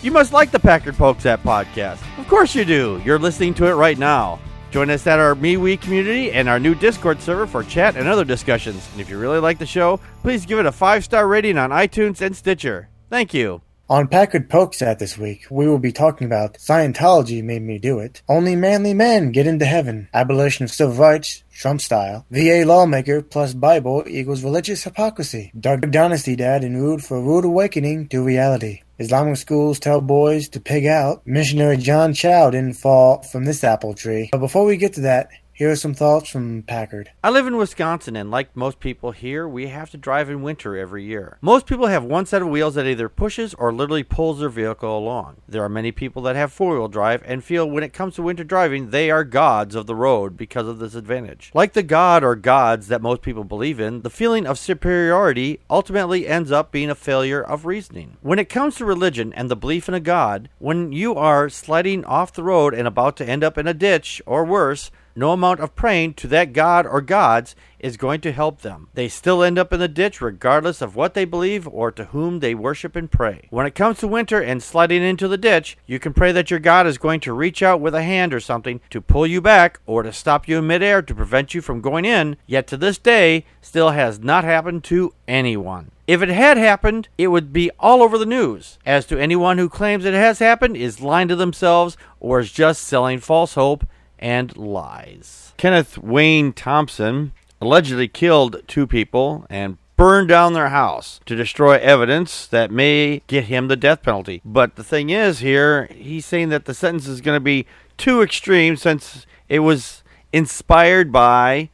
You must like the Packard Pokes At podcast. Of course you do. You're listening to it right now. Join us at our MeWe community and our new Discord server for chat and other discussions. And if you really like the show, please give it a five star rating on iTunes and Stitcher. Thank you. On Packard Pokes At this week, we will be talking about Scientology made me do it, only manly men get into heaven, abolition of civil rights, Trump style, VA lawmaker plus Bible equals religious hypocrisy, Duck Dynasty dad in rude for rude awakening to reality. Islamic schools tell boys to pig out. Missionary John Chau didn't fall from this apple tree. But before we get to that, here are some thoughts from Packard. I live in Wisconsin, and like most people here, we have to drive in winter every year. Most people have one set of wheels that either pushes or literally pulls their vehicle along. There are many people that have four wheel drive and feel when it comes to winter driving, they are gods of the road because of this advantage. Like the god or gods that most people believe in, the feeling of superiority ultimately ends up being a failure of reasoning. When it comes to religion and the belief in a god, when you are sliding off the road and about to end up in a ditch or worse, no amount of praying to that god or gods is going to help them. They still end up in the ditch regardless of what they believe or to whom they worship and pray. When it comes to winter and sliding into the ditch, you can pray that your God is going to reach out with a hand or something to pull you back or to stop you in midair to prevent you from going in, yet to this day still has not happened to anyone. If it had happened, it would be all over the news. As to anyone who claims it has happened is lying to themselves or is just selling false hope and lies. Kenneth Wayne Thompson allegedly killed two people and burned down their house to destroy evidence that may get him the death penalty. But the thing is, here, he's saying that the sentence is going to be too extreme since it was inspired by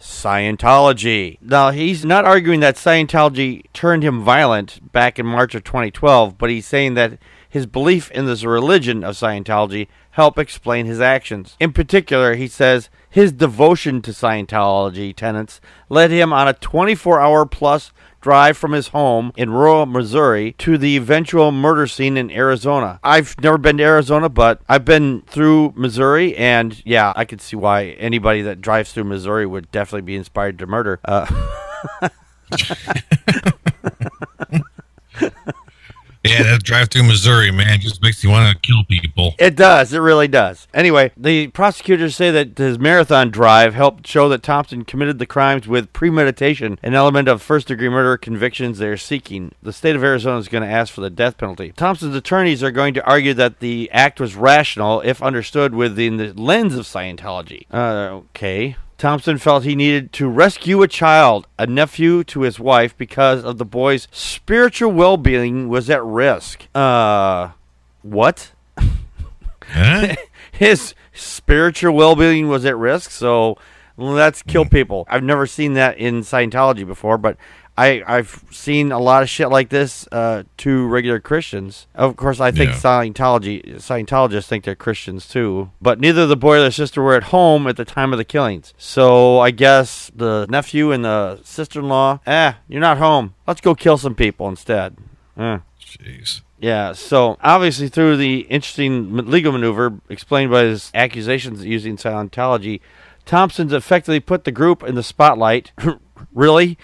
Scientology. Now, he's not arguing that Scientology turned him violent back in March of 2012, but he's saying that his belief in this religion of Scientology help explain his actions. In particular, he says his devotion to Scientology tenets led him on a 24 hour plus drive from his home in rural Missouri to the eventual murder scene in Arizona. I've never been to Arizona, but I've been through Missouri, and yeah, I could see why anybody that drives through Missouri would definitely be inspired to murder. Uh, Yeah, that drive through Missouri, man, just makes you want to kill people. It does. It really does. Anyway, the prosecutors say that his marathon drive helped show that Thompson committed the crimes with premeditation, an element of first degree murder convictions they're seeking. The state of Arizona is going to ask for the death penalty. Thompson's attorneys are going to argue that the act was rational if understood within the lens of Scientology. Uh, okay. Thompson felt he needed to rescue a child, a nephew to his wife, because of the boy's spiritual well being was at risk. Uh, what? Huh? His spiritual well being was at risk, so let's kill people. I've never seen that in Scientology before, but I, I've seen a lot of shit like this uh, to regular Christians. Of course, I think Yeah. Scientology Scientologists think they're Christians too. But neither the boy or the sister were at home at the time of the killings. So I guess the nephew and the sister-in-law, eh, you're not home. Let's go kill some people instead. Eh. Jeez. Yeah, so obviously through the interesting legal maneuver explained by his accusations using Scientology, Thompson's effectively put the group in the spotlight. really?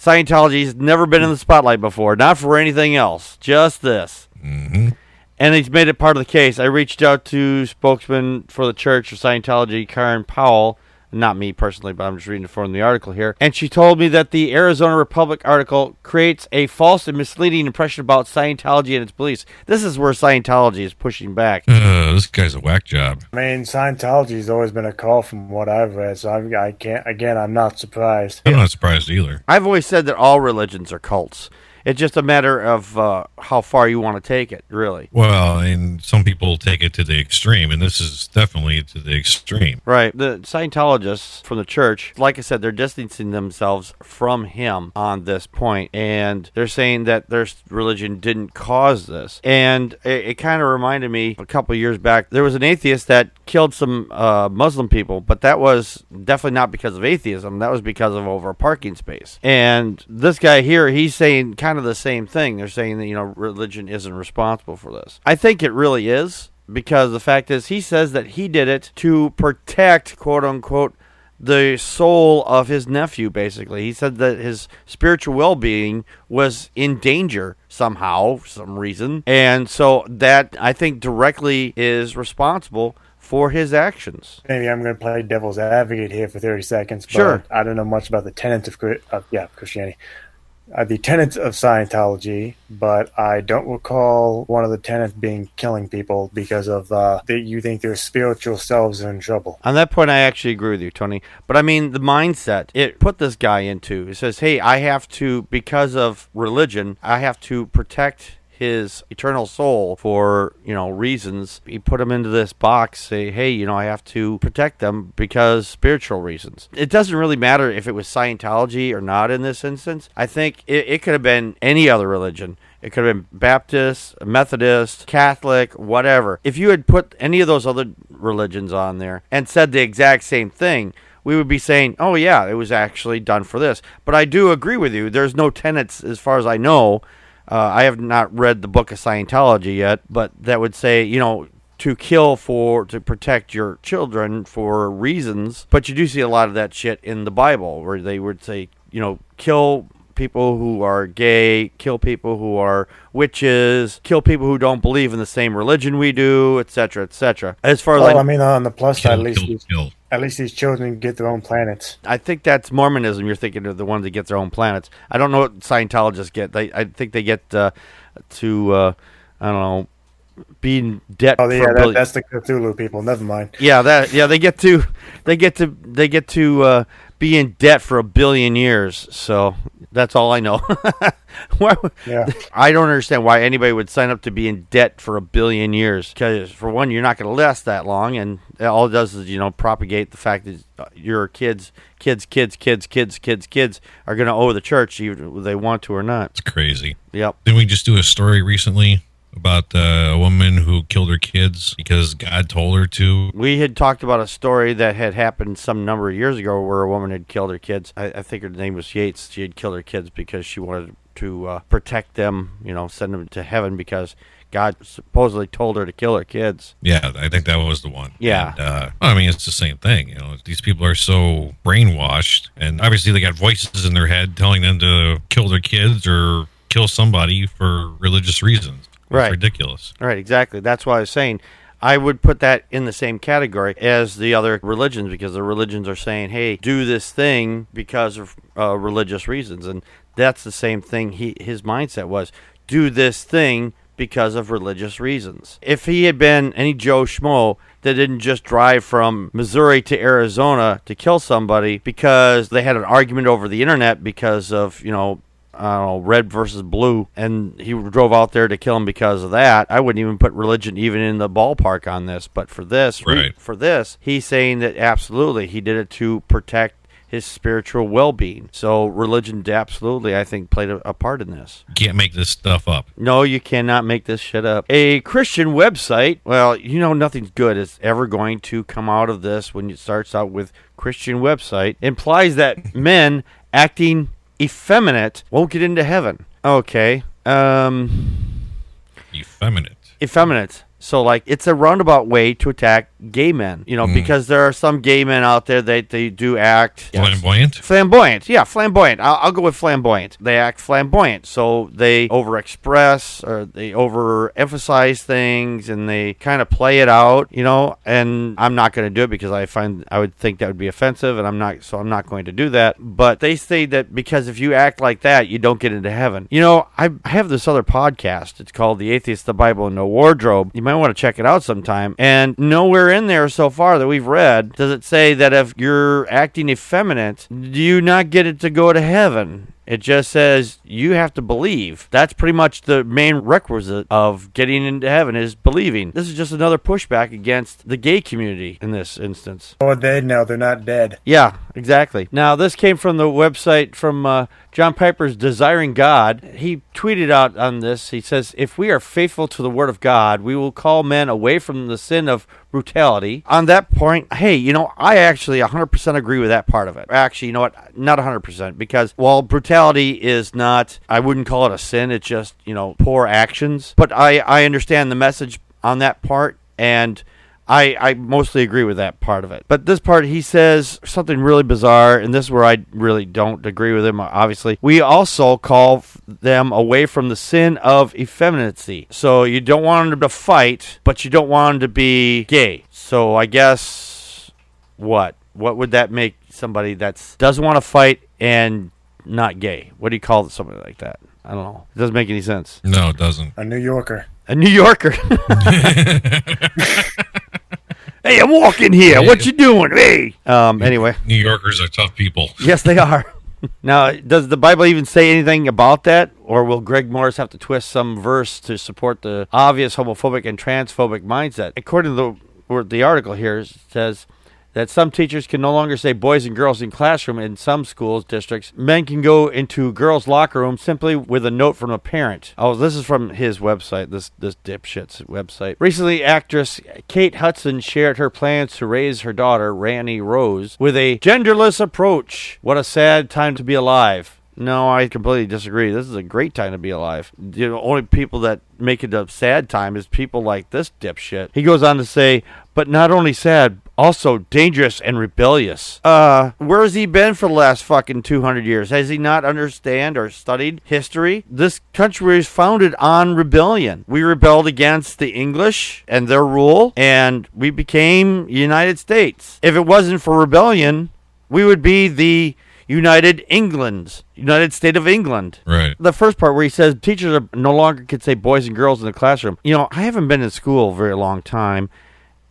Scientology's never been in the spotlight before, not for anything else, just this. hmm And he's made it part of the case. I reached out to spokesman for the Church of Scientology, Karin Pouw. Not me personally, but I'm just reading from the article here. And she told me that the Arizona Republic article creates a false and misleading impression about Scientology and its beliefs. This is where Scientology is pushing back. Uh, this guy's a whack job. I mean, Scientology's always been a call from what I've read, so I, I can't. Again, I'm not surprised. I'm not surprised either. I've always said that all religions are cults. It's just a matter of uh, how far you want to take it, really. Well, and some people take it to the extreme, and this is definitely to the extreme. Right. The Scientologists from the church, like I said, they're distancing themselves from him on this point, and they're saying that their religion didn't cause this. And it, it kind of reminded me a couple years back, there was an atheist that killed some uh, Muslim people, but that was definitely not because of atheism. That was because of over a parking space. And this guy here, he's saying kind of the same thing. They're saying that, you know, religion isn't responsible for this. I think it really is because the fact is he says that he did it to protect quote unquote the soul of his nephew, basically. He said that his spiritual well being was in danger somehow, for some reason. And so that, I think, directly is responsible for his actions. Maybe I'm going to play devil's advocate here for 30 seconds. But Sure. I don't know much about the tenets of, of yeah Christianity, uh, the tenets of Scientology, but I don't recall one of the tenets being killing people because of uh, that you think their spiritual selves are in trouble. On that point, I actually agree with you, Tony. But I mean, the mindset it put this guy into it says, hey, I have to, because of religion, I have to protect his eternal soul for you know reasons he put him into this box say hey you know i have to protect them because spiritual reasons it doesn't really matter if it was scientology or not in this instance i think it, it could have been any other religion it could have been Baptist, Methodist, Catholic, whatever. If you had put any of those other religions on there and said the exact same thing, we would be saying, oh, yeah, it was actually done for this. But I do agree with you. There's no tenets, as far as I know. Uh, I have not read the book of Scientology yet, but that would say, you know, to kill for to protect your children for reasons. But you do see a lot of that shit in the Bible where they would say, you know, kill people who are gay, kill people who are witches, kill people who don't believe in the same religion we do, etc., etc. As far as Well, I, I mean, on the plus side, at least kill, kill. At least these children get their own planets. I think that's Mormonism. You're thinking of the ones that get their own planets. I don't know what Scientologists get. They, I think they get uh, to, uh, I don't know, be in debt. Oh yeah, that, that's the Cthulhu people. Never mind. yeah, that yeah, they get to, they get to, they get to uh, be in debt for a billion years. So that's all I know. Why Yeah. I don't understand why anybody would sign up to be in debt for a billion years. Because for one, you're not going to last that long, and all it does is you know propagate the fact that uh, your kids, kids, kids, kids, kids, kids, kids are going to owe the church, even they want to or not. It's crazy. Yep. Didn't we just do a story recently about uh, a woman who killed her kids because God told her to? We had talked about a story that had happened some number of years ago where a woman had killed her kids. I, I think her name was Yates. She had killed her kids because she wanted to uh, protect them, you know, send them to heaven because God supposedly told her to kill her kids. Yeah, I think that was the one. Yeah. And, uh, I mean, it's the same thing. You know, these people are so brainwashed, and obviously they got voices in their head telling them to kill their kids or kill somebody for religious reasons. It's Right. ridiculous. Right, exactly. That's why I was saying I would put that in the same category as the other religions because the religions are saying, "Hey, do this thing because of uh, religious reasons," and that's the same thing. He his mindset was, "Do this thing." Because of religious reasons. If he had been any Joe Schmo that didn't just drive from Missouri to Arizona to kill somebody because they had an argument over the internet because of, you know, I don't know, red versus blue, and he drove out there to kill him because of that. I wouldn't even put religion even in the ballpark on this, but for this, Right. for this, he's saying that absolutely he did it to protect his spiritual well-being. So religion, absolutely, I think, played a, a part in this. Can't make this stuff up. No, you cannot make this shit up. A Christian website, well, you know nothing good is ever going to come out of this when it starts out with Christian website implies that men acting effeminate won't get into heaven. Okay. Um Effeminate. effeminate. So like it's a roundabout way to attack gay men, you know, mm. because there are some gay men out there that they do act Flamboyant. Flamboyant, yeah, flamboyant. I'll, I'll go with flamboyant. They act flamboyant, so they overexpress or they overemphasize things, and they kind of play it out, you know. And I'm not going to do it because I find I would think that would be offensive, and I'm not. So I'm not going to do that. But they say that because if you act like that, you don't get into heaven. You know, I have this other podcast. It's called The Atheist, the Bible, and No Wardrobe. You might want to check it out sometime. And nowhere in there so far that we've read does it say that if you're acting effeminate, do you not get it to go to heaven? It just says you have to believe. That's pretty much the main requisite of getting into heaven is believing. This is just another pushback against the gay community in this instance. Oh, they no, they're not dead. Yeah, exactly. Now, this came from the website from uh, John Piper's Desiring God. He tweeted out on this. He says, If we are faithful to the Word of God, we will call men away from the sin of brutality. On that point, hey, you know, I actually 100% agree with that part of it. Actually, you know what? Not 100%, because while brutality is not, I wouldn't call it a sin, it's just, you know, poor actions. But I, I understand the message on that part, and I, I mostly agree with that part of it. But this part, he says something really bizarre, and this is where I really don't agree with him, obviously. We also call them away from the sin of effeminacy. So you don't want them to fight, but you don't want them to be gay. So I guess what? What would that make somebody that's doesn't want to fight and not gay? What do you call somebody like that? I don't know. It doesn't make any sense. No, it doesn't. A New Yorker. A New Yorker. hey, I'm walking here. What you doing? Hey. Um. Anyway, New Yorkers are tough people. yes, they are. Now, does the Bible even say anything about that, or will Greg Morse have to twist some verse to support the obvious homophobic and transphobic mindset? According to the, or the article here, it says that some teachers can no longer say boys and girls in classroom in some schools districts. Men can go into girls' locker room simply with a note from a parent. Oh, this is from his website, this this dipshit's website. Recently, actress Kate Hudson shared her plans to raise her daughter, Rani Rose, with a genderless approach. What a sad time to be alive. No, I completely disagree. This is a great time to be alive. The only people that make it a sad time is people like this dipshit. He goes on to say, but not only sad, also dangerous and rebellious. Uh, where has he been for the last fucking 200 years? Has he not understand or studied history? This country was founded on rebellion. We rebelled against the English and their rule, and we became United States. If it wasn't for rebellion, we would be the United England, United State of England. Right. The first part where he says teachers are no longer could say boys and girls in the classroom. You know, I haven't been in school a very long time,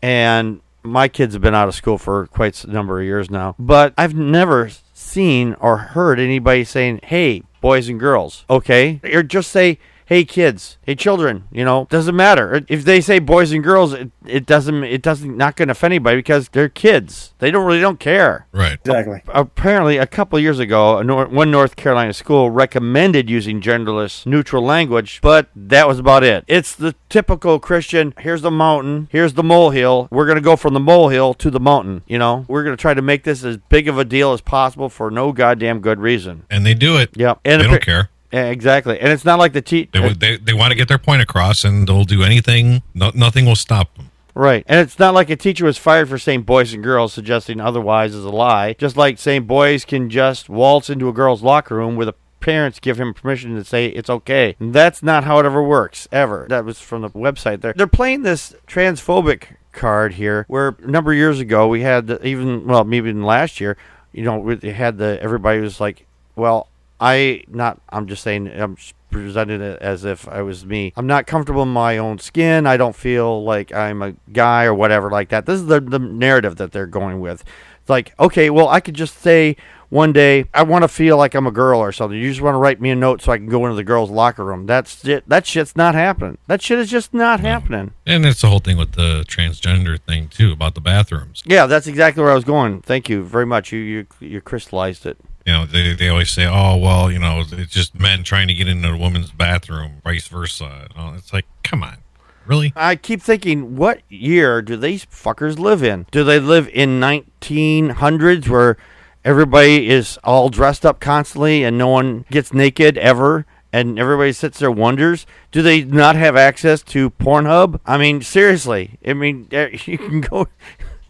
and my kids have been out of school for quite a number of years now. But I've never seen or heard anybody saying, "Hey, boys and girls," okay, or just say. Hey kids, hey children, you know, doesn't matter if they say boys and girls. It, it doesn't. It doesn't not going to offend anybody because they're kids. They don't really don't care Right. Exactly. apparently a couple years ago a nor- one north carolina school recommended using genderless neutral language but that was about it it's the typical christian here's the mountain here's the molehill we're going to go from the molehill to the mountain you know we're going to try to make this as big of a deal as possible for no goddamn good reason And they do it. yep They and don't care. Yeah, exactly and it's not like the te- They, they, they want to get their point across and they'll do anything. No, nothing will stop them. Right. And it's not like a teacher was fired for saying boys and girls, suggesting otherwise is a lie. Just like saying boys can just waltz into a girl's locker room with a parents give him permission to say it's okay. That's not how it ever works, ever. That was from the website there. They're playing this transphobic card here, where a number of years ago we had the, even, well, maybe even last year, you know, we had the, everybody was like, well, I not. I'm just saying. I'm presenting it as if I was me. I'm not comfortable in my own skin. I don't feel like I'm a guy or whatever like that. This is the the narrative that they're going with. It's like, okay, well, I could just say one day I want to feel like I'm a girl or something. You just want to write me a note so I can go into the girls' locker room. That's it. That shit's not happening. That shit is just not happening. And it's the whole thing with the transgender thing too about the bathrooms. Yeah, that's exactly where I was going. Thank you very much. You you you crystallized it. You know, they, they always say, "Oh, well, you know, it's just men trying to get into a woman's bathroom, vice versa." It's like, come on, really? I keep thinking, what year do these fuckers live in? Do they live in 1900s where everybody is all dressed up constantly and no one gets naked ever? And everybody sits there wonders, do they not have access to Pornhub? I mean, seriously. I mean, you can go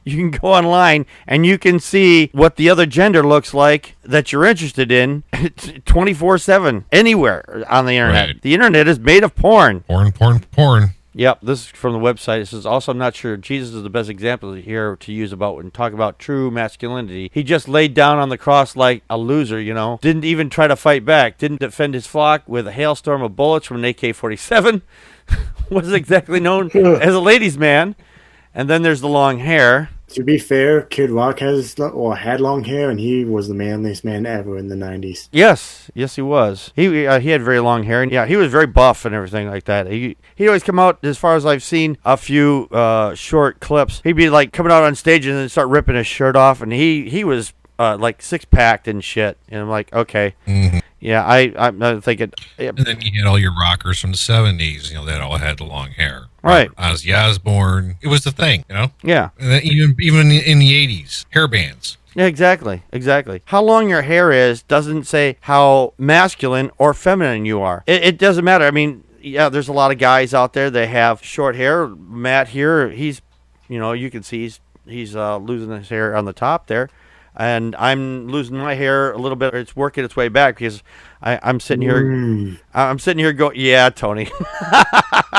you can go online and you can see what the other gender looks like that you're interested in 24/7 anywhere on the internet. Right. The internet is made of porn. Porn, porn, porn. Yep, this is from the website. It says also, I'm not sure Jesus is the best example here to use about when talk about true masculinity. He just laid down on the cross like a loser, you know. Didn't even try to fight back. Didn't defend his flock with a hailstorm of bullets from an AK-47. Was exactly known as a ladies' man. And then there's the long hair. To be fair, Kid Rock has or had long hair, and he was the manliest man ever in the '90s. Yes, yes, he was. He uh, he had very long hair, and yeah, he was very buff and everything like that. He he'd always come out as far as I've seen a few uh, short clips. He'd be like coming out on stage and then start ripping his shirt off, and he he was uh, like six packed and shit. And I'm like, okay, hmm yeah, I I'm thinking, yeah, And then you had all your rockers from the seventies. You know, that all had the long hair. Right. Ozzy Osbourne. It was the thing. You know. yeah, And even even in the eighties, hair bands. yeah, exactly, exactly. How long your hair is doesn't say how masculine or feminine you are. It, it doesn't matter. I mean, yeah, there's a lot of guys out there that have short hair. Matt here, he's you know, you can see he's he's uh, losing his hair on the top there, and I'm losing my hair a little bit. It's working its way back because I, I'm sitting here. Mm. I'm sitting here going, yeah, Tony,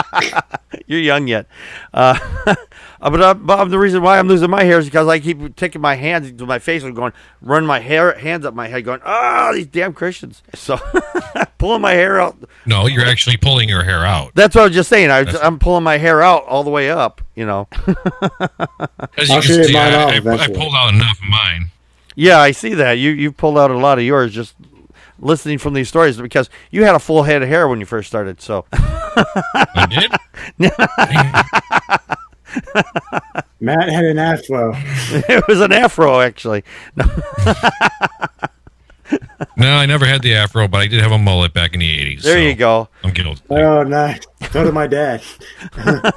you're young yet. Uh, but, uh, but the reason why I'm losing my hair is because I keep taking my hands to my face and going, run my hair hands up my head, going, oh, these damn Christians. So pulling my hair out. No, you're actually pulling your hair out. That's what I was just saying. I, I'm pulling my hair out all the way up. You know. As you I'll can see, I, I, I pulled out enough of mine. Yeah, I see that. You you pulled out a lot of yours just listening from these stories because you had a full head of hair when you first started. So I did. Matt had an afro. it was an afro actually. No, No, I never had the afro, but I did have a mullet back in the '80s. there so you go. I'm guilty. Oh, nice. So did my dad.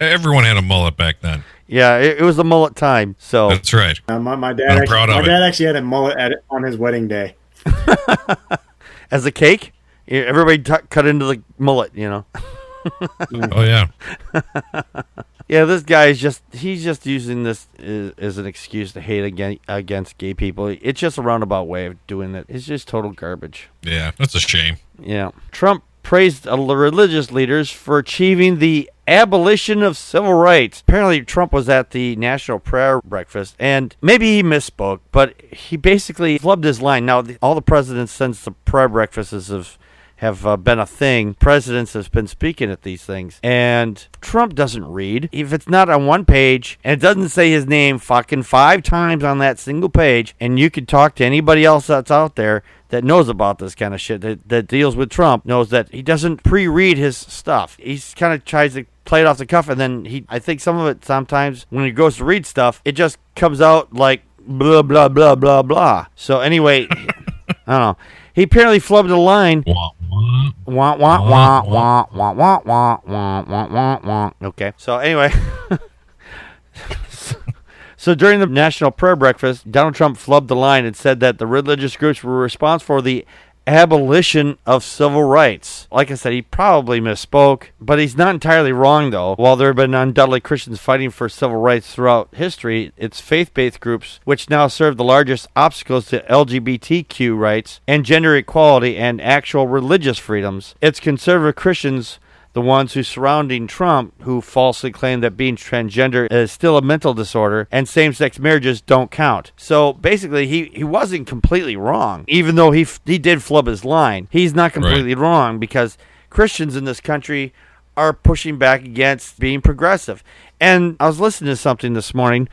Everyone had a mullet back then. Yeah, it, it was the mullet time. So That's right. Uh, my, my dad. I'm actually, proud of my it. dad actually had a mullet at, on his wedding day. as a cake, everybody t- cut into the mullet. You know. Oh yeah. Yeah, this guy is just—he's just using this as, as an excuse to hate against, against gay people. It's just a roundabout way of doing it. It's just total garbage. Yeah, that's a shame. Yeah. Trump praised religious leaders for achieving the abolition of civil rights. Apparently, Trump was at the National Prayer Breakfast, and maybe he misspoke, but he basically flubbed his line. Now, the, all the presidents since the prayer breakfasts have have uh, been a thing. Presidents have been speaking at these things, and Trump doesn't read. If it's not on one page and it doesn't say his name fucking five times on that single page, and you can talk to anybody else that's out there that knows about this kind of shit that, that deals with Trump knows that he doesn't pre-read his stuff. He's kind of tries to play it off the cuff, and then he. I think some of it sometimes when he goes to read stuff, it just comes out like blah blah blah blah blah. So anyway, I don't know. He apparently flubbed a line. Wah, wah. Wah wah wah wah wah wah wah wah wah. Okay. So anyway. So during the National Prayer Breakfast, Donald Trump flubbed the line and said that the religious groups were responsible for the abolition of civil rights. Like I said, he probably misspoke, but he's not entirely wrong, though. While there have been undoubtedly Christians fighting for civil rights throughout history, it's faith based groups which now serve the largest obstacles to LGBTQ rights and gender equality and actual religious freedoms. It's conservative Christians the ones who surrounding Trump who falsely claim that being transgender is still a mental disorder and same-sex marriages don't count. So basically he, he wasn't completely wrong even though he f- he did flub his line. He's not completely wrong because Christians in this country are pushing back against being progressive. And I was listening to something this morning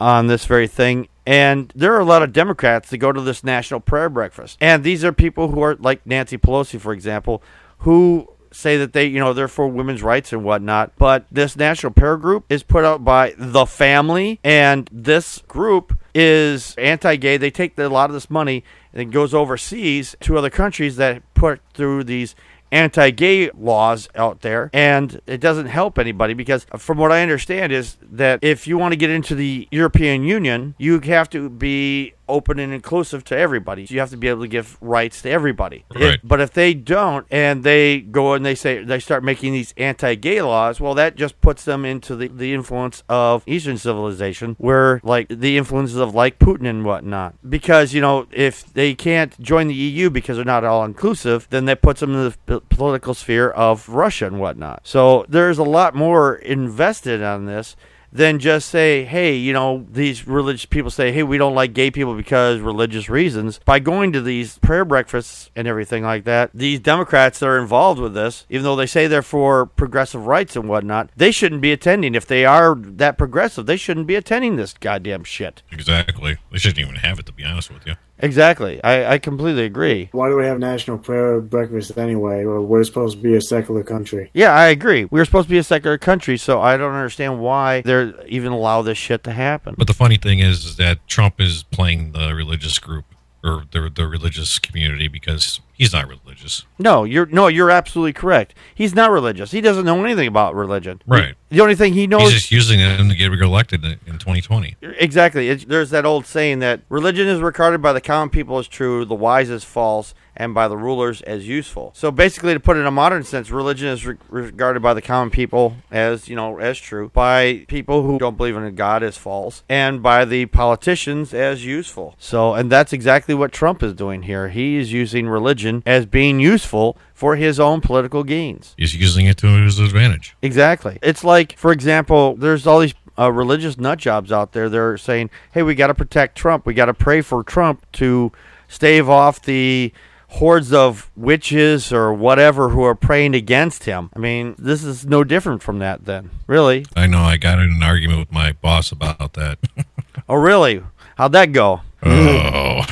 on this very thing. And there are a lot of Democrats that go to this national prayer breakfast. And these are people who are like Nancy Pelosi, for example, who say that they, you know, they're for women's rights and whatnot. But this national prayer group is put out by the family, and this group is anti-gay. They take a lot of this money and it goes overseas to other countries that put through these anti-gay laws out there and it doesn't help anybody because from what I understand is that if you want to get into the European Union you have to be open and inclusive to everybody. So you have to be able to give rights to everybody. Right. but if they don't and they go and they say they start making these anti-gay laws well that just puts them into the, the influence of eastern civilization where like the influences of like putin and whatnot. Because you know if they can't join the eu because they're not all inclusive then that puts them in the p- political sphere of russia and whatnot. So there's a lot more invested on this than just say, hey, you know, these religious people say, hey, we don't like gay people because religious reasons. By going to these prayer breakfasts and everything like that, these Democrats that are involved with this, even though they say they're for progressive rights and whatnot, they shouldn't be attending. If they are that progressive, they shouldn't be attending this goddamn shit. Exactly. They shouldn't even have it, to be honest with you. Exactly. I, I completely agree. Why do we have national prayer breakfast anyway? Well, we're supposed to be a secular country. Yeah, I agree. We're supposed to be a secular country, so I don't understand why they're even allow this shit to happen. But the funny thing is, is that Trump is playing the religious group or the, the religious community because He's not religious. No, you're no, you're absolutely correct. He's not religious. He doesn't know anything about religion. Right. The only thing he knows He's just using them to get elected in, in 2020. Exactly. It's, there's that old saying that religion is regarded by the common people as true, the wise as false, and by the rulers as useful. So basically, to put it in a modern sense, religion is re- regarded by the common people as you know as true, by people who don't believe in a God as false, and by the politicians as useful. So, and that's exactly what Trump is doing here. He is using religion as being useful for his own political gains. He's using it to his advantage. Exactly. It's like, for example, there's all these uh, religious nut jobs out there. They're saying, "Hey, we got to protect Trump. We got to pray for Trump to stave off the." Hordes of witches or whatever who are praying against him. I mean, this is no different from that then. Really? I know. I got in an argument with my boss about that. Oh, really? How'd that go? oh.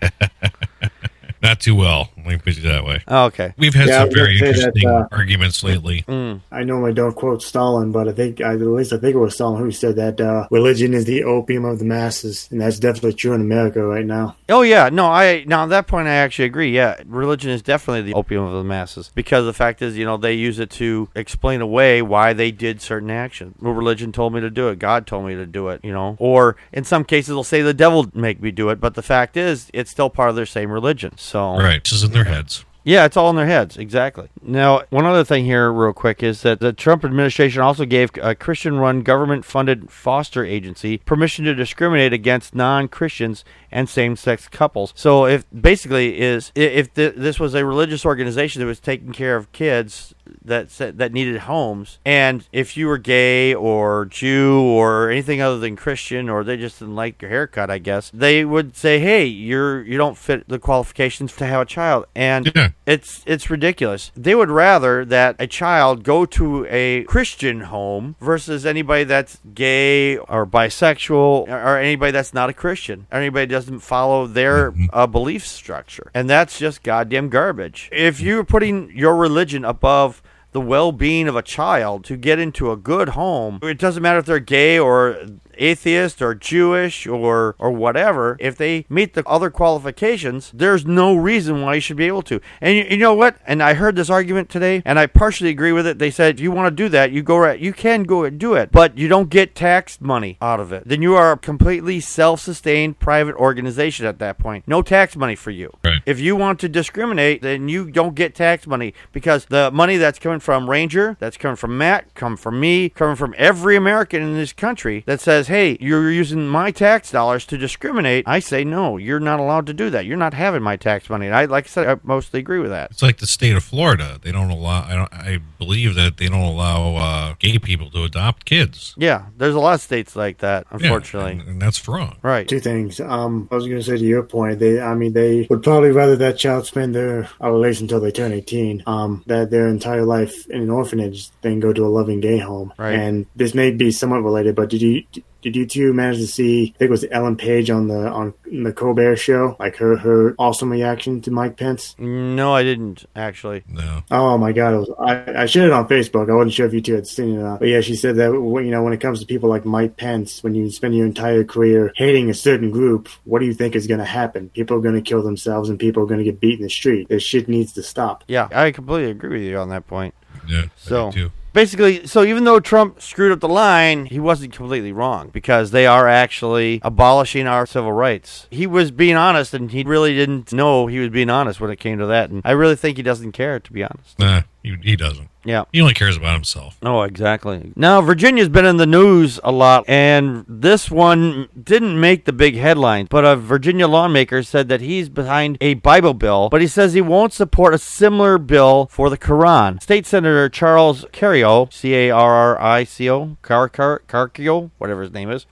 Not too well. Let me put it that way. Oh, okay. We've had Yeah, I some was gonna very say that, interesting uh, arguments lately. Mm. I normally don't quote Stalin, but I think I, at least I think it was Stalin who said that uh, religion is the opium of the masses, and that's definitely true in America right now. Oh yeah, no, I now at that point I actually agree. Yeah, religion is definitely the opium of the masses because the fact is, you know, they use it to explain away why they did certain actions. Well, religion told me to do it. God told me to do it. You know, or in some cases they'll say the devil make me do it. But the fact is, it's still part of their same religion. So Right. This is in their heads. yeah, it's all in their heads. Exactly. Now, one other thing here, real quick, is that the Trump administration also gave a Christian run government funded foster agency permission to discriminate against non Christians and same sex couples. So, if basically is if th- this was a religious organization that was taking care of kids that said, that needed homes, and if you were gay or Jew or anything other than Christian, or they just didn't like your haircut, I guess they would say, "Hey, you're you don't fit the qualifications to have a child," and Yeah. it's it's ridiculous. They would rather that a child go to a Christian home versus anybody that's gay or bisexual or anybody that's not a Christian or anybody that doesn't follow their uh, belief structure. And that's just goddamn garbage. If you're putting your religion above the well-being of a child to get into a good home, it doesn't matter if they're gay or atheist or Jewish or or whatever, if they meet the other qualifications, there's no reason why you should be able to. And you, you know what? And I heard this argument today, and I partially agree with it. They said if you want to do that, you go right, you can go and do it, but you don't get tax money out of it. Then you are a completely self-sustained private organization at that point. No tax money for you. Right. If you want to discriminate, then you don't get tax money because the money that's coming from Ranger, that's coming from Matt, coming from me, coming from every American in this country that says, "Hey, you're using my tax dollars to discriminate." I say, "No, you're not allowed to do that. You're not having my tax money." And I, like I said, I mostly agree with that. It's like the state of Florida. They don't allow. I don't. I believe that they don't allow uh, gay people to adopt kids. Yeah, there's a lot of states like that, Yeah, unfortunately. and, and that's wrong. Right. Two things. Um, I was going to say to your point, they, I mean, they would probably rather that child spend their, or at least until they turn 18, um, that their entire life in an orphanage than go to a loving gay home. Right. And this may be somewhat related, but did you, did you two manage to see, I think it was Ellen Page on the, on the Colbert show, like her, her awesome reaction to Mike Pence? No, I didn't actually. No. Oh my god! It was, I I shared it on Facebook. I wasn't sure if you two had seen it or not. But yeah, she said that when- you know when it comes to people like Mike Pence, when you spend your entire career hating a certain group, what do you think is going to happen? People are going to kill themselves, and people are going to get beat in the street. This shit needs to stop. Yeah, I completely agree with you on that point. Yeah. I So- do too. Basically, so even though Trump screwed up the line, he wasn't completely wrong because they are actually abolishing our civil rights. He was being honest, and he really didn't know he was being honest when it came to that. And I really think he doesn't care, to be honest. Nah, he, he doesn't. Yeah. He only cares about himself. Oh, exactly. Now, Virginia's been in the news a lot, and this one didn't make the big headlines, but a Virginia lawmaker said that he's behind a Bible bill, but he says he won't support a similar bill for the Quran. State Senator Charles Carrico, C A R R I C O, Car Car Carcio, whatever his name is,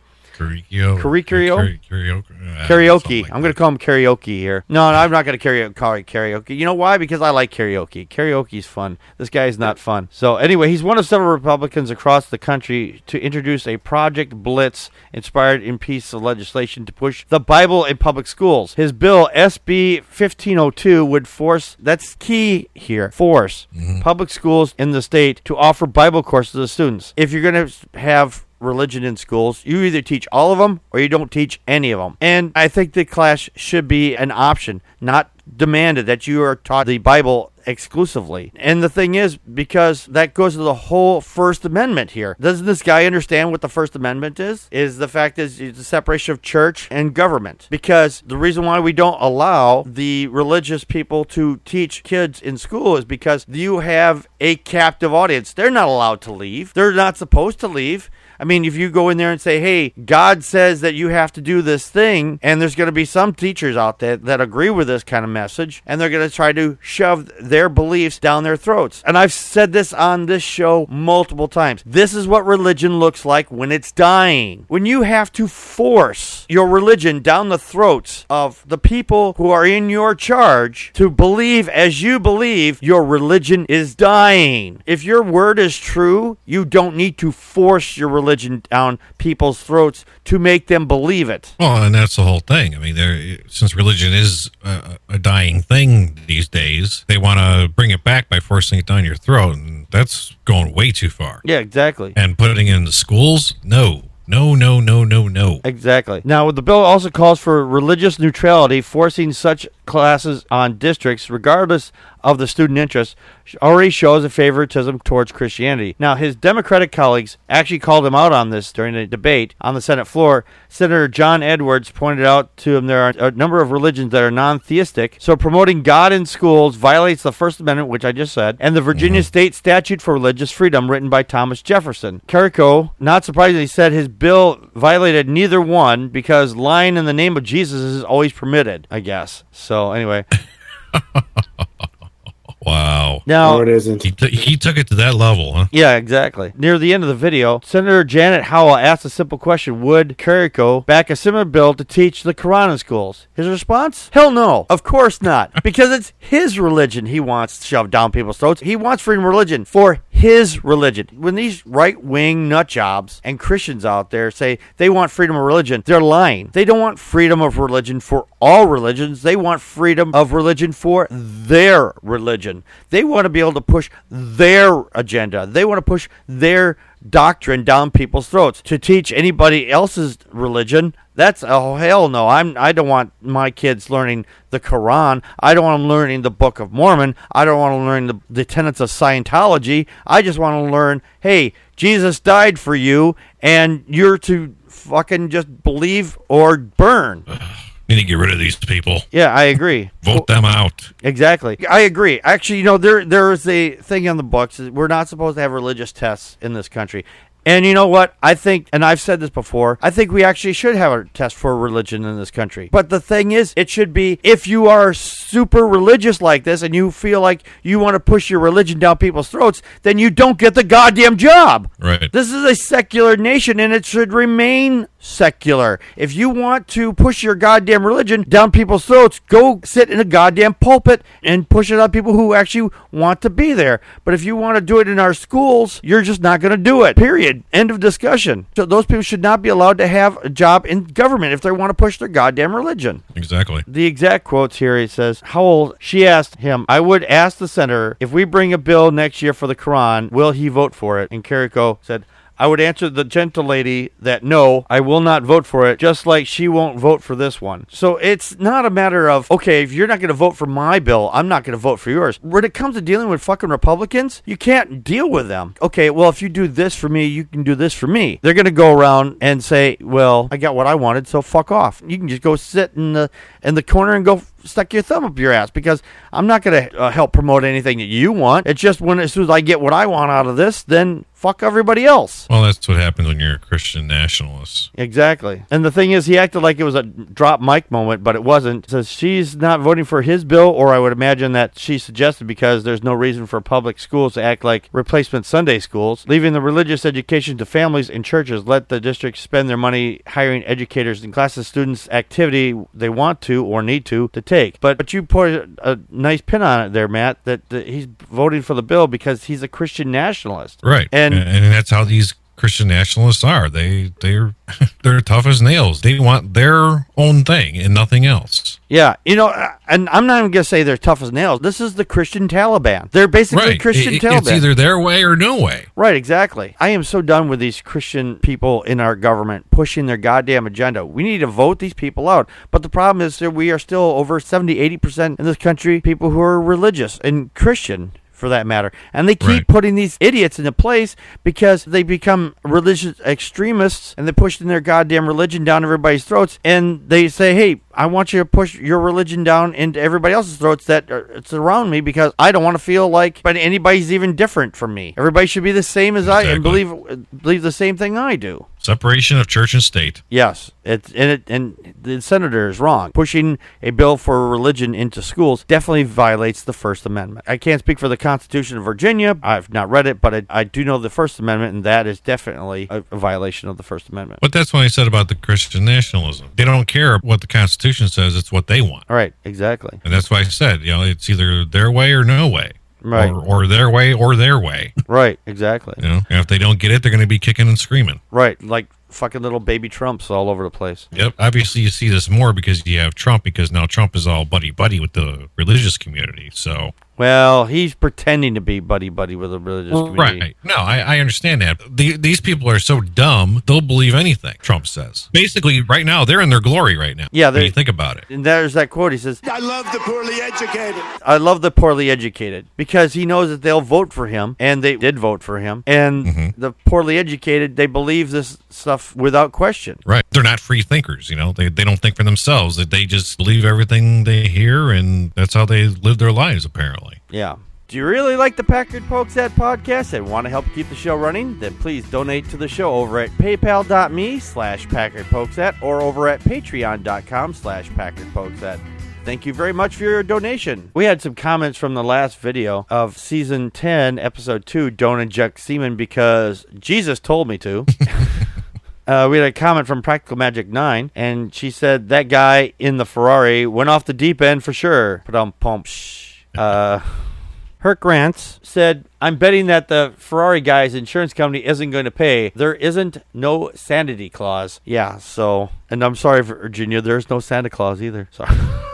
Karaoke. Karaoke? Karaoke. Uh, karaoke. I'm going to call him karaoke here. No, no I'm not going to karaoke, call it karaoke. You know why? Because I like karaoke. Karaoke's fun. This guy's not fun. So anyway, he's one of several Republicans across the country to introduce a Project Blitz inspired in piece of legislation to push the Bible in public schools. His bill SB 1502 would force that's key here. Force mm-hmm. public schools in the state to offer Bible courses to students. If you're going to have religion in schools, you either teach all of them or you don't teach any of them. And I think the class should be an option, not demanded that you are taught the Bible exclusively. And the thing is, because that goes to the whole First Amendment here. Doesn't this guy understand what the First Amendment is? Is the fact is the separation of church and government. Because the reason why we don't allow the religious people to teach kids in school is because you have a captive audience. They're not allowed to leave. They're not supposed to leave. I mean, if you go in there and say, hey, God says that you have to do this thing, and there's going to be some teachers out there that agree with this kind of message, and they're going to try to shove their beliefs down their throats. And I've said this on this show multiple times. This is what religion looks like when it's dying. When you have to force your religion down the throats of the people who are in your charge to believe as you believe, your religion is dying. If your word is true, you don't need to force your religion down people's throats to make them believe it. Well, and that's the whole thing. I mean, there since religion is a, a dying thing these days, they want to bring it back by forcing it down your throat, and that's going way too far. Yeah, exactly. And putting it in the schools, no, no, no, no, no, no. Exactly. Now, the bill also calls for religious neutrality, forcing such classes on districts, regardless of the student interest, already shows a favoritism towards Christianity. Now, his Democratic colleagues actually called him out on this during a debate on the Senate floor. Senator John Edwards pointed out to him there are a number of religions that are non theistic, so promoting God in schools violates the First Amendment, which I just said, and the Virginia mm-hmm. State Statute for Religious Freedom, written by Thomas Jefferson. Carrico, not surprisingly, said his bill violated neither one because lying in the name of Jesus is always permitted, I guess. So, anyway. Wow. Now, no, it isn't. He, t- he took it to that level, huh? Yeah, exactly. Near the end of the video, Senator Janet Howell asked a simple question Would Carrico back a similar bill to teach the Quran in schools? His response? Hell no. Of course not. because it's his religion he wants shoved down people's throats. He wants freedom of religion for his religion. When these right wing nut jobs and Christians out there say they want freedom of religion, they're lying. They don't want freedom of religion for all religions, they want freedom of religion for their religion. They want to be able to push their agenda. They want to push their doctrine down people's throats. To teach anybody else's religion, that's oh hell no. I'm I don't want my kids learning the Quran. I don't want them learning the Book of Mormon. I don't want them learning the, the tenets of Scientology. I just want to learn, hey, Jesus died for you and you're to fucking just believe or burn. Need to get rid of these people. Yeah, I agree. Vote them out. Exactly. I agree. Actually, you know, there there is a thing on the books. We're not supposed to have religious tests in this country. And you know what? I think, and I've said this before, I think we actually should have a test for religion in this country. But the thing is, it should be if you are super religious like this and you feel like you want to push your religion down people's throats, then you don't get the goddamn job. Right. This is a secular nation and it should remain secular. If you want to push your goddamn religion down people's throats, go sit in a goddamn pulpit and push it on people who actually want to be there. But if you want to do it in our schools, you're just not going to do it. Period. End of discussion. So those people should not be allowed to have a job in government if they want to push their goddamn religion. Exactly. The exact quotes here he says, How old? She asked him, I would ask the senator, if we bring a bill next year for the Quran, will he vote for it? And Carrico said, I would answer the gentle lady that no, I will not vote for it, just like she won't vote for this one. So it's not a matter of, okay, if you're not going to vote for my bill, I'm not going to vote for yours. When it comes to dealing with fucking Republicans, you can't deal with them. Okay, well, if you do this for me, you can do this for me. They're going to go around and say, well, I got what I wanted, so fuck off. You can just go sit in the in the corner and go stuck your thumb up your ass because I'm not going to uh, help promote anything that you want. It's just when as soon as I get what I want out of this, then fuck everybody else. Well, that's what happens when you're a Christian nationalist. Exactly. And the thing is, he acted like it was a drop mic moment, but it wasn't. Says she's not voting for his bill, or I would imagine that she suggested because there's no reason for public schools to act like replacement Sunday schools, leaving the religious education to families and churches. Let the district spend their money hiring educators and classes students activity they want to or need to to take. But but you put a, a nice pin on it there, Matt, that, that he's voting for the bill because he's a Christian nationalist. Right. And- and that's how these Christian nationalists are. They they're they're tough as nails. They want their own thing and nothing else. Yeah, you know, and I'm not even gonna say they're tough as nails. This is the Christian Taliban. They're basically Right. Christian It- Taliban. it's either their way or no way. Right, exactly. I am so done with these Christian people in our government pushing their goddamn agenda. We need to vote these people out. But the problem is that we are still over 70, 80% in this country people who are religious and Christian for that matter. And they keep Right. putting these idiots into place because they become religious extremists and they're pushing their goddamn religion down everybody's throats and they say, "Hey, I want you to push your religion down into everybody else's throats that are it's around me because I don't want to feel like but anybody's even different from me. Everybody should be the same as I and believe believe the same thing I do. Separation of church and state. Yes, it's and it and the senator is wrong. Pushing a bill for religion into schools definitely violates the First Amendment. I can't speak for the Constitution of Virginia. I've not read it, but I, I do know the First Amendment, and that is definitely a, a violation of the First Amendment. But that's what I said about the Christian nationalism. They don't care what the Constitution says; it's what they want. All right, exactly. And that's why I said, you know, it's either their way or no way. Right. Or, or their way or their way. Right, exactly. You know, and if they don't get it, they're going to be kicking and screaming. Right, like fucking little baby Trumps all over the place. Yep. Obviously, you see this more because you have Trump, because now Trump is all buddy buddy with the religious community. So, Well, he's pretending to be buddy buddy with the religious community. right. No, I, I understand that. The, these people are so dumb, they'll believe anything Trump says. Basically, right now, they're in their glory right now. Yeah, when you think about it. And there's that quote. He says, I love the poorly educated. I love the poorly educated because he knows that they'll vote for him, and they did vote for him. And Mm-hmm. the poorly educated, they believe this stuff without question. Right. They're not free thinkers, you know. They, they don't think for themselves. That they just believe everything they hear and that's how they live their lives apparently. Yeah. Do you really like the Packard Pokes At podcast and want to help keep the show running? Then please donate to the show over at paypal.me slash Packard Pokes At or over at patreon.com slash Packard Pokes At. Thank you very much for your donation. We had some comments from the last video of season 10, episode 2, Don't Inject Semen because Jesus told me to. Uh, we had a comment from Practical Magic 9, and she said that guy in the Ferrari went off the deep end for sure. Put on pump. Shh. Uh, Herc Grants said, I'm betting that the Ferrari guy's insurance company isn't going to pay. There isn't no sanity clause. Yeah, so, and I'm sorry, Virginia, there's no Santa Claus either. Sorry.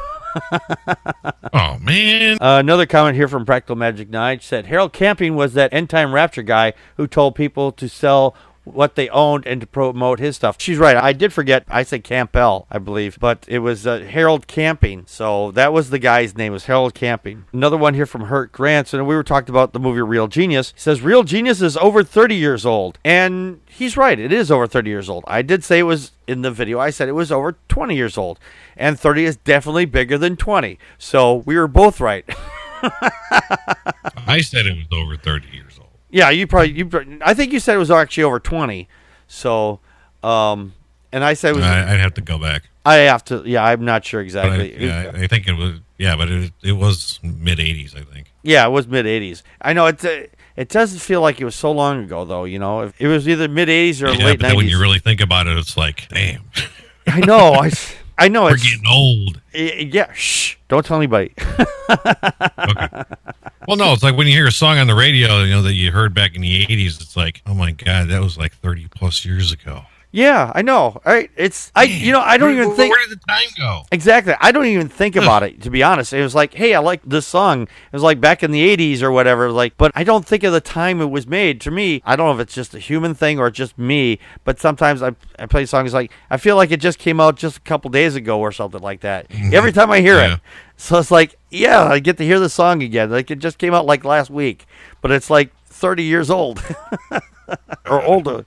Oh man. Uh, another comment here from Practical Magic 9 said Harold Camping was that end time rapture guy who told people to sell what they owned and to promote his stuff. She's right. I did forget. I said Campbell, I believe, but it was uh, Harold Camping. So that was the guy's name was Harold Camping. Another one here from Hurt Grants, and we were talking about the movie Real Genius. He says Real Genius is over 30 years old, and he's right. It is over 30 years old. I did say it was in the video. I said it was over 20 years old, and 30 is definitely bigger than 20. So we were both right. I said it was over 30 years. Yeah, you probably you. I think you said it was actually over twenty. So, um, and I said it was. I, I'd have to go back. I have to. Yeah, I'm not sure But I, exactly. yeah, I think it was yeah, but it, it was mid 80s, I think. Yeah, it was mid '80s. I know it's. Uh, it doesn't feel like it was so long ago, though. You know, it was either mid '80s or Yeah, late but then when you really think about it, it's like, damn, I know. I. I know. we're It's. getting old. Yeah. Shh. Don't tell anybody. Okay. well, no, it's like when you hear a song on the radio, you know, that you heard back in the 80s, it's like, oh my God, that was like 30 plus years ago. Yeah, I know. Right? It's. I. You know. I don't Where- even think. Where did the time go? Exactly. I don't even think about it to be honest. It was like, hey, I like this song. It was like back in the '80s or whatever. Like, but I don't think of the time it was made. To me, I don't know if it's just a human thing or just me. But sometimes I I play songs like I feel like it just came out just a couple days ago or something like that. Mm-hmm. Every time I hear Yeah. it, so it's like, yeah, I get to hear the song again. Like it just came out like last week, but it's like 30 years old. or older.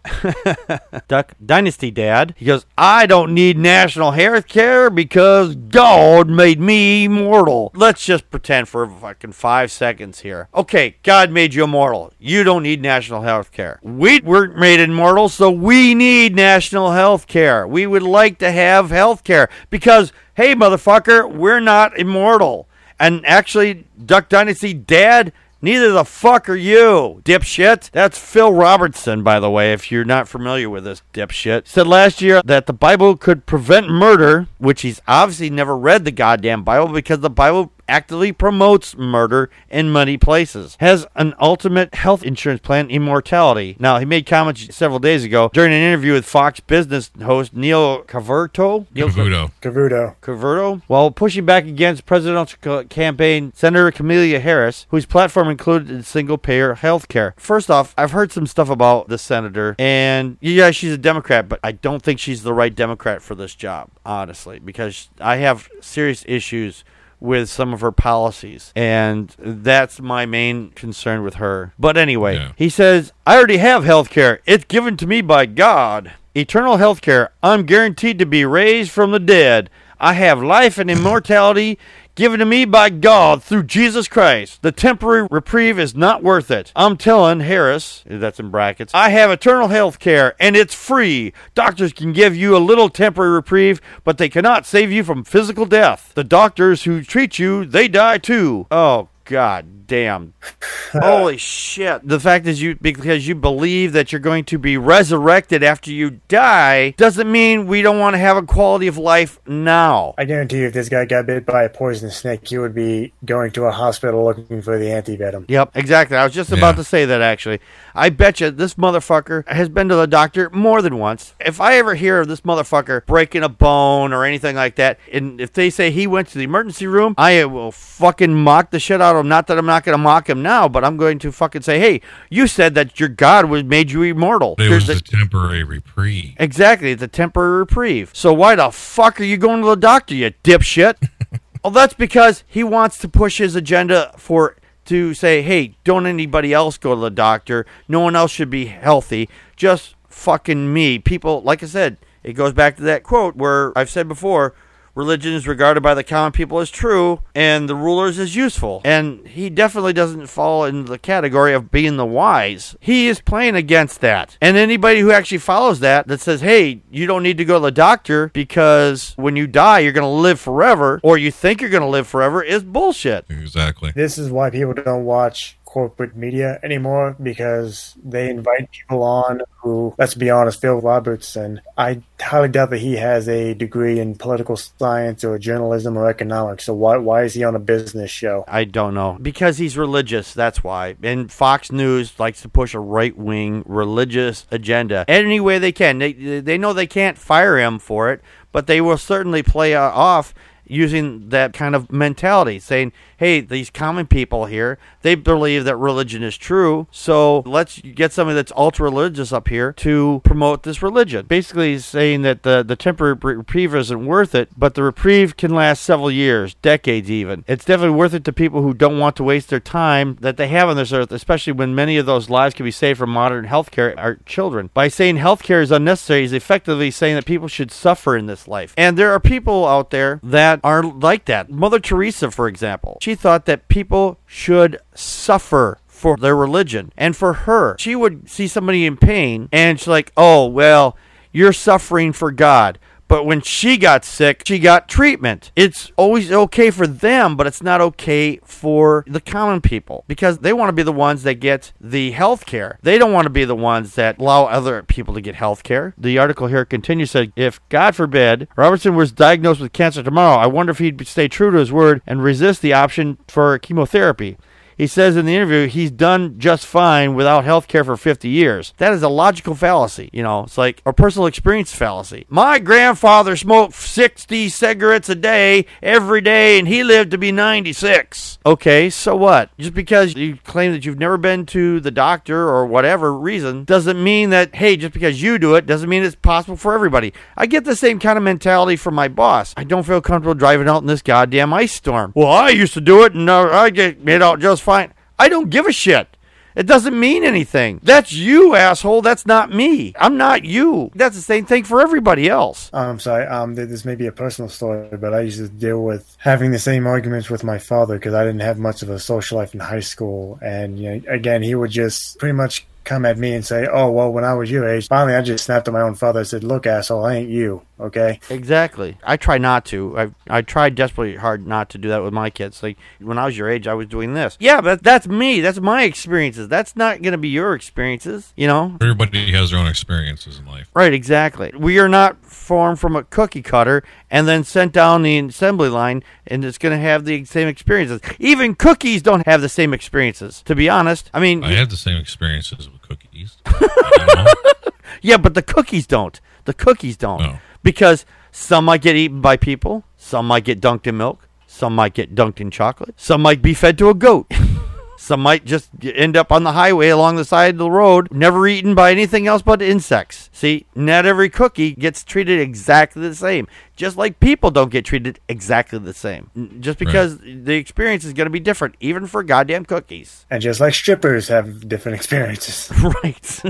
Duck Dynasty Dad. He goes, I don't need national health care because God made me immortal. Let's just pretend for fucking five seconds here. Okay, God made you immortal. You don't need national health care. We weren't made immortal, so we need national health care. We would like to have health care because, hey, motherfucker, we're not immortal. And actually, Duck Dynasty Dad, neither the fuck are you, dipshit. That's Phil Robertson, by the way, if you're not familiar with this dipshit. Said last year that the Bible could prevent murder, which he's obviously never read the goddamn Bible because the Bible actively promotes murder in many places. Has an ultimate health insurance plan, Immortality. Now, he made comments several days ago during an interview with Fox Business host Neil Cavuto. Neil Cavuto. Cavuto. Cavuto, while pushing back against presidential campaign Senator Kamala Harris, whose platform included single-payer health care. First off, I've heard some stuff about the senator, and yeah, she's a Democrat, but I don't think she's the right Democrat for this job, honestly, because I have serious issues with some of her policies. And that's my main concern with her. But anyway, Yeah. he says, I already have health care. It's given to me by God. Eternal health care. I'm guaranteed to be raised from the dead. I have life and immortality given to me by God through Jesus Christ. The temporary reprieve is not worth it. I'm telling Harris, that's in brackets, I have eternal health care and it's free. Doctors can give you a little temporary reprieve, but they cannot save you from physical death. The doctors who treat you, they die too. Oh, God damn. Holy shit. The fact is you because you believe that you're going to be resurrected after you die doesn't mean we don't want to have a quality of life now. I guarantee you, if this guy got bit by a poisonous snake, he would be going to a hospital looking for the antivenom. Yep, exactly. I was just about Yeah. to say that actually. I bet you this motherfucker has been to the doctor more than once. If I ever hear of this motherfucker breaking a bone or anything like that, and if they say he went to the emergency room, I will fucking mock the shit out of him. Not that I'm not going to mock him now, but I'm going to fucking say, hey, you said that your God was made you immortal. It Here's was a temporary reprieve. Exactly, it's a temporary reprieve. So why the fuck are you going to the doctor, you dipshit? well, that's because he wants to push his agenda for to say, hey, don't anybody else go to the doctor. No one else should be healthy. Just fucking me. People, like I said, it goes back to that quote where I've said before. Religion is regarded by the common people as true, and the rulers as useful. And he definitely doesn't fall in the category of being the wise. He is playing against that. And anybody who actually follows that, that says, hey, you don't need to go to the doctor because when you die, you're going to live forever, or you think you're going to live forever, is bullshit. Exactly. This is why people don't watch corporate media anymore because they invite people on who, let's be honest, Phil Robertson. I highly doubt that he has a degree in political science or journalism or economics. So why why is he on a business show? I don't know. Because he's religious, that's why. And Fox News likes to push a right wing religious agenda any way they can. They, they know they can't fire him for it, but they will certainly play off using that kind of mentality, saying, hey, these common people here, they believe that religion is true, so let's get somebody that's ultra religious up here to promote this religion. Basically, saying that the, the temporary reprieve isn't worth it, but the reprieve can last several years, decades even. It's definitely worth it to people who don't want to waste their time that they have on this earth, especially when many of those lives can be saved from modern healthcare are children. By saying healthcare is unnecessary, he's effectively saying that people should suffer in this life. And there are people out there that are like that. Mother Teresa, for example, she thought that people should suffer for their religion. And for her, she would see somebody in pain and she's like, oh, well, you're suffering for God. But when she got sick, she got treatment. It's always okay for them, but it's not okay for the common people because they want to be the ones that get the health care. They don't want to be the ones that allow other people to get health care. The article here continues said, if God forbid Robertson was diagnosed with cancer tomorrow, I wonder if he'd stay true to his word and resist the option for chemotherapy. He says in the interview he's done just fine without health care for 50 years. That is a logical fallacy. You know, it's like a personal experience fallacy. My grandfather smoked 60 cigarettes a day every day and he lived to be 96. Okay, so what? Just because you claim that you've never been to the doctor or whatever reason doesn't mean that, hey, just because you do it doesn't mean it's possible for everybody. I get the same kind of mentality from my boss. I don't feel comfortable driving out in this goddamn ice storm. Well, I used to do it and I get made out just fine. I don't give a shit. It doesn't mean anything. That's you, asshole. That's not me. I'm not you. That's the same thing for everybody else. Oh, I'm sorry. Um, this may be a personal story, but I used to deal with having the same arguments with my father because I didn't have much of a social life in high school, and you know, again, he would just pretty much come at me and say, "Oh, well, when I was your age." Finally, I just snapped at my own father. and said, "Look, asshole, I ain't you. Okay. Exactly. I try not to. I I tried desperately hard not to do that with my kids. Like when I was your age, I was doing this. Yeah, but that's me. That's my experiences. That's not going to be your experiences. You know. Everybody has their own experiences in life. Right. Exactly. We are not formed from a cookie cutter and then sent down the assembly line, and it's going to have the same experiences. Even cookies don't have the same experiences. To be honest, I mean, I had the same experiences with cookies. I don't know. Yeah, but the cookies don't. The cookies don't. No. Because some might get eaten by people, some might get dunked in milk, some might get dunked in chocolate, some might be fed to a goat. some might just end up on the highway along the side of the road, never eaten by anything else but insects. See, not every cookie gets treated exactly the same. Just like people don't get treated exactly the same. Just because the experience is going to be different, even for goddamn cookies. And just like strippers have different experiences. right.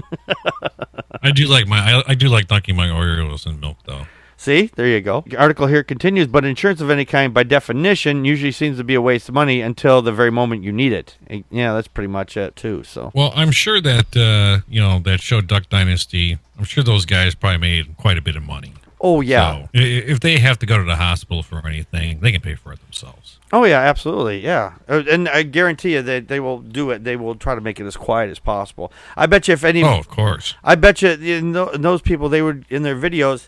I do like my I, I do like dunking my Oreos in milk though. See, there you go. The article here continues, but insurance of any kind, by definition, usually seems to be a waste of money until the very moment you need it. And, Yeah, that's pretty much it too. So, Well, I'm sure that uh, you know that show Duck Dynasty. I'm sure those guys probably made quite a bit of money. oh yeah, So, if they have to go to the hospital for anything, they can pay for it themselves. oh yeah, absolutely, yeah. Uh, And I guarantee you that they will do it. They will try to make it as quiet as possible. I bet you if any, Oh, of course. I bet you in tho- in those people they would in their videos.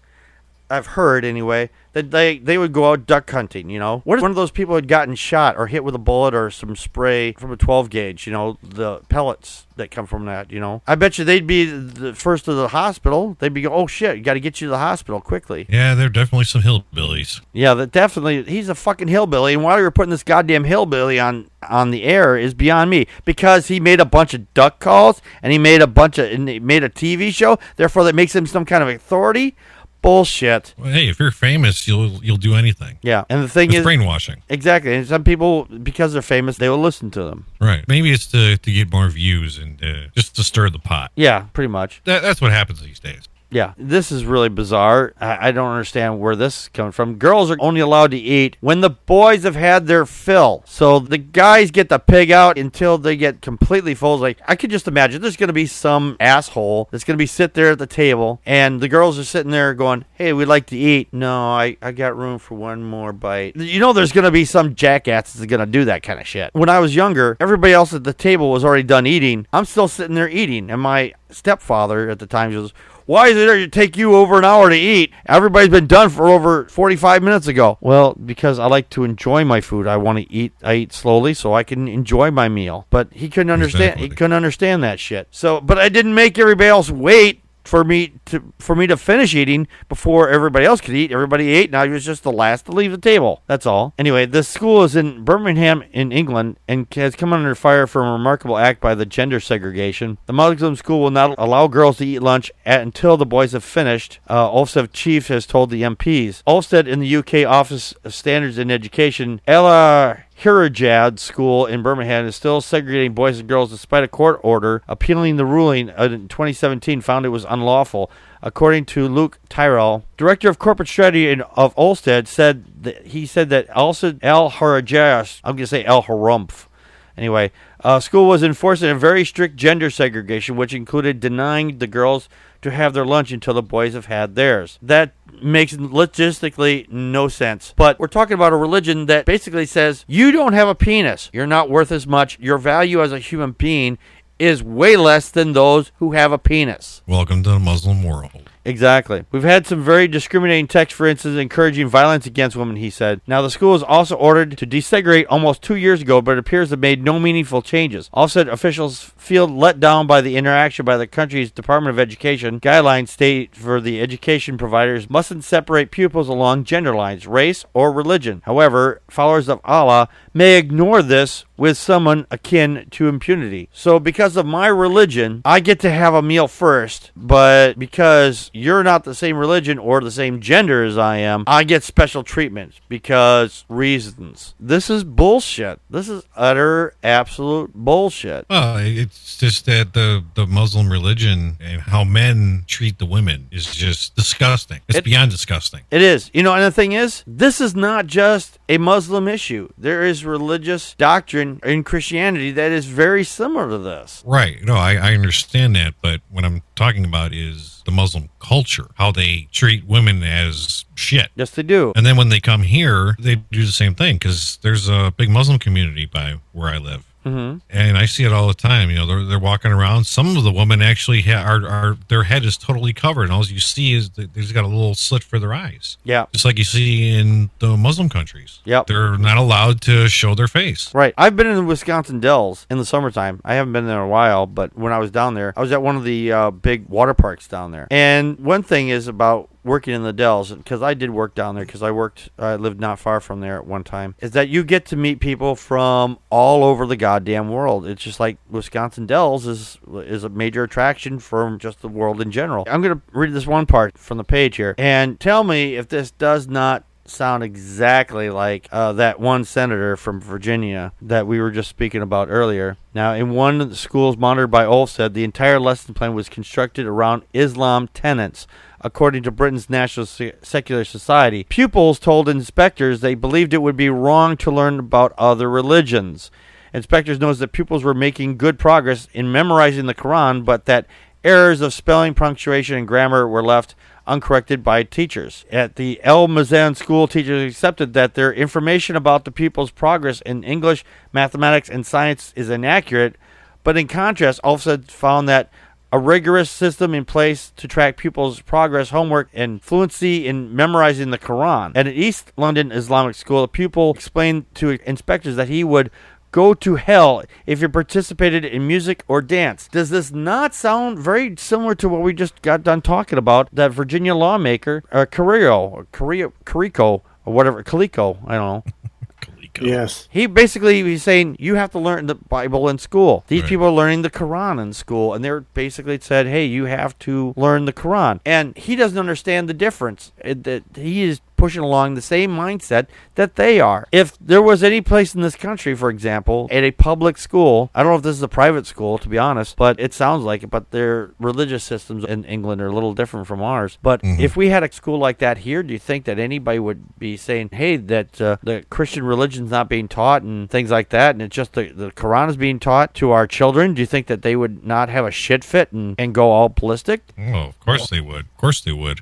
I've heard anyway that they they would go out duck hunting. You know, what if one of those people had gotten shot or hit with a bullet or some spray from a 12 gauge? You know, the pellets that come from that. You know, I bet you they'd be the first to the hospital. They'd be, going, oh shit, got to get you to the hospital quickly. Yeah, they're definitely some hillbillies. Yeah, that definitely. He's a fucking hillbilly, and why you're putting this goddamn hillbilly on on the air is beyond me. Because he made a bunch of duck calls and he made a bunch of and he made a TV show. Therefore, that makes him some kind of authority. Bullshit. Well, hey, if you're famous, you'll you'll do anything. Yeah, and the thing It's is, brainwashing, exactly. And some people, because they're famous, they will listen to them. right? Maybe it's to to get more views and uh, just to stir the pot. Yeah, pretty much. That, that's what happens these days. Yeah, this is really bizarre. I, I don't understand where this is coming from. Girls are only allowed to eat when the boys have had their fill. So the guys get the pig out until they get completely full. Like I could just imagine there's going to be some asshole that's going to be sit there at the table, and the girls are sitting there going, "Hey, we'd like to eat." No, I I got room for one more bite. You know, there's going to be some jackass that's going to do that kind of shit. When I was younger, everybody else at the table was already done eating. I'm still sitting there eating, and my stepfather at the time goes. Why is it there to take you over an hour to eat? Everybody's been done for over 45 minutes ago. Well, because I like to enjoy my food. I want to eat. I eat slowly so I can enjoy my meal. But he couldn't understand. He couldn't understand that shit. So, but I didn't make everybody else wait for me to for me to finish eating before everybody else could eat. Everybody ate, and I was just the last to leave the table. That's all. Anyway, this school is in Birmingham, in England, and has come under fire for a remarkable act by the gender segregation. The Muslim school will not allow girls to eat lunch at, until the boys have finished. Uh, Ofsted chief has told the MPs. Ofsted in the UK Office of Standards in Education, Ella Hirajad School in Birmingham is still segregating boys and girls despite a court order appealing the ruling in 2017 found it was unlawful. According to Luke Tryl, director of corporate strategy of Ofsted, said that he said that Alcid Al Harajas, I'm going to say Al Harumph, Anyway, uh, school was enforcing a very strict gender segregation, which included denying the girls to have their lunch until the boys have had theirs. That makes logistically no sense. But we're talking about a religion that basically says you don't have a penis. You're not worth as much. Your value as a human being is way less than those who have a penis. Welcome to the Muslim world. Exactly. We've had some very discriminating texts, for instance, encouraging violence against women, he said. Now, the school was also ordered to desegregate almost two years ago, but it appears to made no meaningful changes. Also, officials feel let down by the interaction by the country's Department of Education. Guidelines state for the education providers mustn't separate pupils along gender lines, race, or religion. However, followers of Allah may ignore this with someone akin to impunity. So, because of my religion, I get to have a meal first, but because you're not the same religion or the same gender as I am, I get special treatment because reasons. This is bullshit. This is utter, absolute bullshit. Well, it's just that the the Muslim religion and how men treat the women is just disgusting. It's It- beyond disgusting. It is. You know, and the thing is, this is not just a Muslim issue. There is religious doctrine in Christianity that is very similar to this. Right. No, I, I understand that. But what I'm talking about is the Muslim culture, how they treat women as shit. Yes, they do. And then when they come here, they do the same thing because there's a big Muslim community by where I live. Hmm And I see it all the time. You know, they're, they're walking around. Some of the women actually ha- are, are their head is totally covered, and all you see is that they've got a little slit for their eyes, Yeah. just like you see in the Muslim countries. Yep. they're not allowed to show their face. Right. I've been in the Wisconsin Dells in the summertime. I haven't been there in a while, but when I was down there, I was at one of the uh, big water parks down there. And one thing is about working in the Dells, because I did work down there, because I worked, I lived not far from there at one time, is that you get to meet people from all over the goddamn world. It's just like Wisconsin Dells is is a major attraction from just the world in general. I'm going to read this one part from the page here and tell me if this does not sound exactly like uh, that one senator from Virginia that we were just speaking about earlier. Now, in one of the schools monitored by Ofsted, the entire lesson plan was constructed around Islam tenets. According to Britain's National Se- Secular Society, pupils told inspectors they believed it would be wrong to learn about other religions. Inspectors noticed that pupils were making good progress in memorizing the Quran, but that errors of spelling, punctuation, and grammar were left uncorrected by teachers. At the El Mazan school, teachers accepted that their information about the pupils' progress in English, mathematics, and science is inaccurate, but in contrast, Ofsted found that a rigorous system in place to track pupils' progress, homework, and fluency in memorizing the Quran. At an East London Islamic school, a pupil explained to inspectors that he would go to hell if he participated in music or dance. Does this not sound very similar to what we just got done talking about? That Virginia lawmaker, uh, Carrillo, Carrillo, Carico, or whatever, Calico, I don't know. Kaliko. Yes. He basically he's saying you have to learn the Bible in school. These Right. people are learning the Quran in school, and they're basically said, "Hey, you have to learn the Quran." And he doesn't understand the difference. It- That he is pushing along the same mindset that they are. If there was any place in this country, for example, at a public school, I don't know if this is a private school to be honest, but it sounds like it. But their religious systems in England are a little different from ours. But if we had a school like that here, do you think that anybody would be saying, "Hey, that uh, the Christian religion's not being taught and things like that, and it's just the, the Quran is being taught to our children"? Do you think that they would not have a shit fit and, and go all ballistic? Oh, of course they would. Of course they would.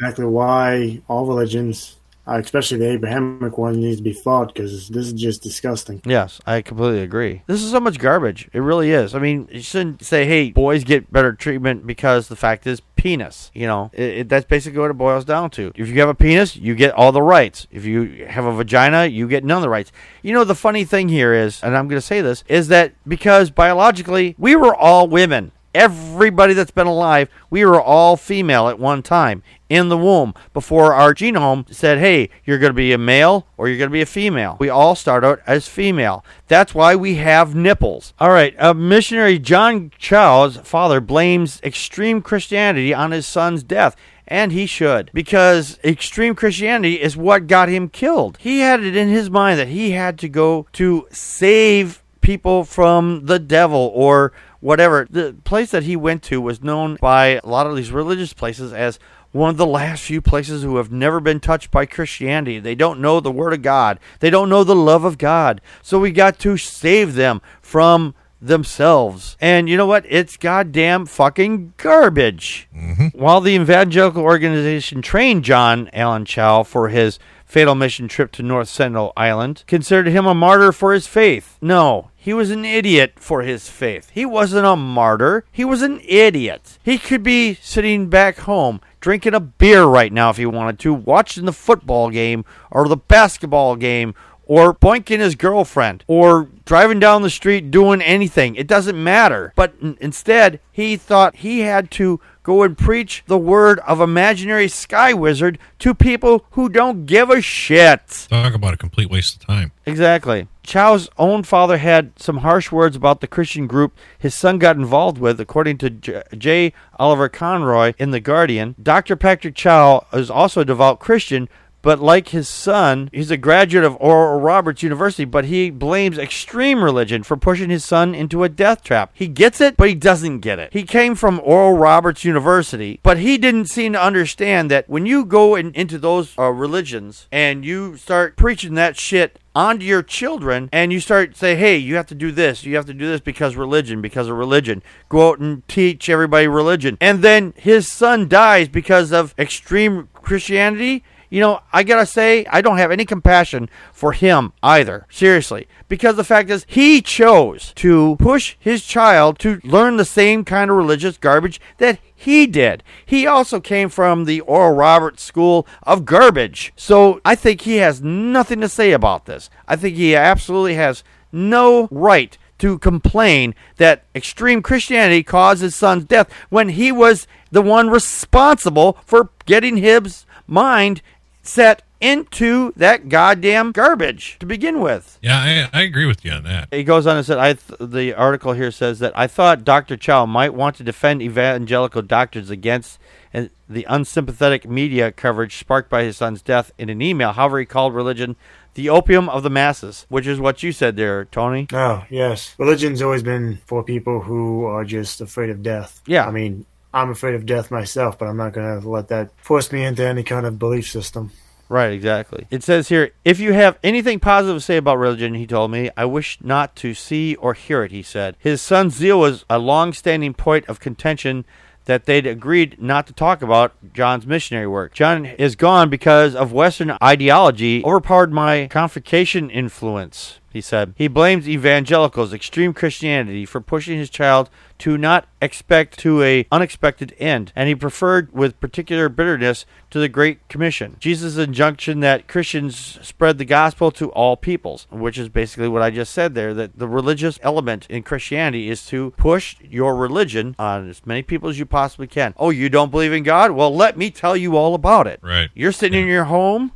Exactly why all religions, uh, especially the Abrahamic one, needs to be fought because this is just disgusting. Yes, I completely agree. This is so much garbage. It really is. I mean, you shouldn't say, "Hey, boys get better treatment because the fact is penis." You know, it, it, that's basically what it boils down to. If you have a penis, you get all the rights. If you have a vagina, you get none of the rights. You know, the funny thing here is, and I'm going to say this, is that because biologically we were all women. Everybody that's been alive, we were all female at one time in the womb before our genome said, hey, you're going to be a male or you're going to be a female. We all start out as female. That's why we have nipples. All right, uh, missionary John Chau's father blames extreme Christianity on his son's death. And he should, because extreme Christianity is what got him killed. He had it in his mind that he had to go to save people from the devil or whatever. The place that he went to was known by a lot of these religious places as one of the last few places who have never been touched by Christianity. They don't know the Word of God, they don't know the love of God. So we got to save them from themselves. And you know what? It's goddamn fucking garbage. Mm-hmm. While the evangelical organization trained John Allen Chau for his fatal mission trip to North Sentinel Island, considered him a martyr for his faith. No, he was an idiot for his faith. He wasn't a martyr. He was an idiot. He could be sitting back home drinking a beer right now if he wanted to, watching the football game or the basketball game or boinking his girlfriend or driving down the street doing anything. It doesn't matter. But instead, he thought he had to go and preach the word of imaginary sky wizard to people who don't give a shit. Talk about a complete waste of time. Exactly. Chau's own father had some harsh words about the Christian group his son got involved with, according to J. J. Oliver Conroy in The Guardian. Dr. Patrick Chau is also a devout Christian, but like his son, he's a graduate of Oral Roberts University, but he blames extreme religion for pushing his son into a death trap. He gets it, but he doesn't get it. He came from Oral Roberts University, but he didn't seem to understand that when you go in, into those uh, religions and you start preaching that shit onto your children and you start say hey you have to do this you have to do this because religion because of religion. Go out and teach everybody religion. And then his son dies because of extreme christianity you know i gotta say i don't have any compassion for him either seriously because the fact is he chose to push his child to learn the same kind of religious garbage that he did. He also came from the Oral Roberts School of Garbage. So I think he has nothing to say about this. I think he absolutely has no right to complain that extreme Christianity caused his son's death when he was the one responsible for getting his mind set into that goddamn garbage to begin with. Yeah, I, I agree with you on that. He goes on and said, "I th- the article here says that I thought Dr. Chau might want to defend evangelical doctors against uh, the unsympathetic media coverage sparked by his son's death in an email. However, he called religion." The opium of the masses, which is what you said there, Tony. Oh, yes. Religion's always been for people who are just afraid of death. Yeah. I mean, I'm afraid of death myself, but I'm not going to let that force me into any kind of belief system. Right, exactly. It says here, if you have anything positive to say about religion, he told me, I wish not to see or hear it, he said. His son's zeal was a long standing point of contention that they'd agreed not to talk about John's missionary work. John is gone because of Western ideology overpowered my convocation influence, he said. He blames evangelicals, extreme Christianity, for pushing his child to not expect to a unexpected end, and he preferred with particular bitterness to the Great Commission. Jesus' injunction that Christians spread the gospel to all peoples, which is basically what I just said there, that the religious element in Christianity is to push your religion on as many people as you possibly can. Oh, you don't believe in God? Well, let me tell you all about it. Right. You're sitting in your home.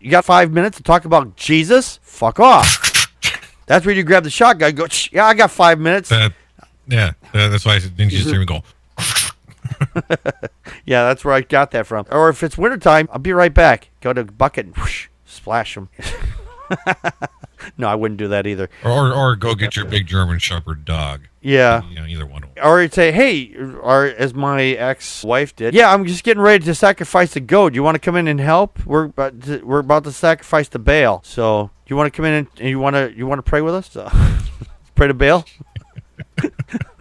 You got five minutes to talk about Jesus? Fuck off. That's where you grab the shotgun. Go. "Shh, Yeah, I got five minutes. That, yeah, that, that's why I didn't just hear me go? Yeah, that's where I got that from. Or if it's wintertime, I'll be right back. Go to bucket and whoosh, splash them. no, I wouldn't do that either. Or, or go get your big German Shepherd dog. Yeah. You know, either one of them. Or you'd say, hey, or as my ex-wife did, yeah, I'm just getting ready to sacrifice the goat. You want to come in and help? We're about to, we're about to sacrifice the Baal. So you want to come in and, and you want to you want to pray with us? So, pray to Baal.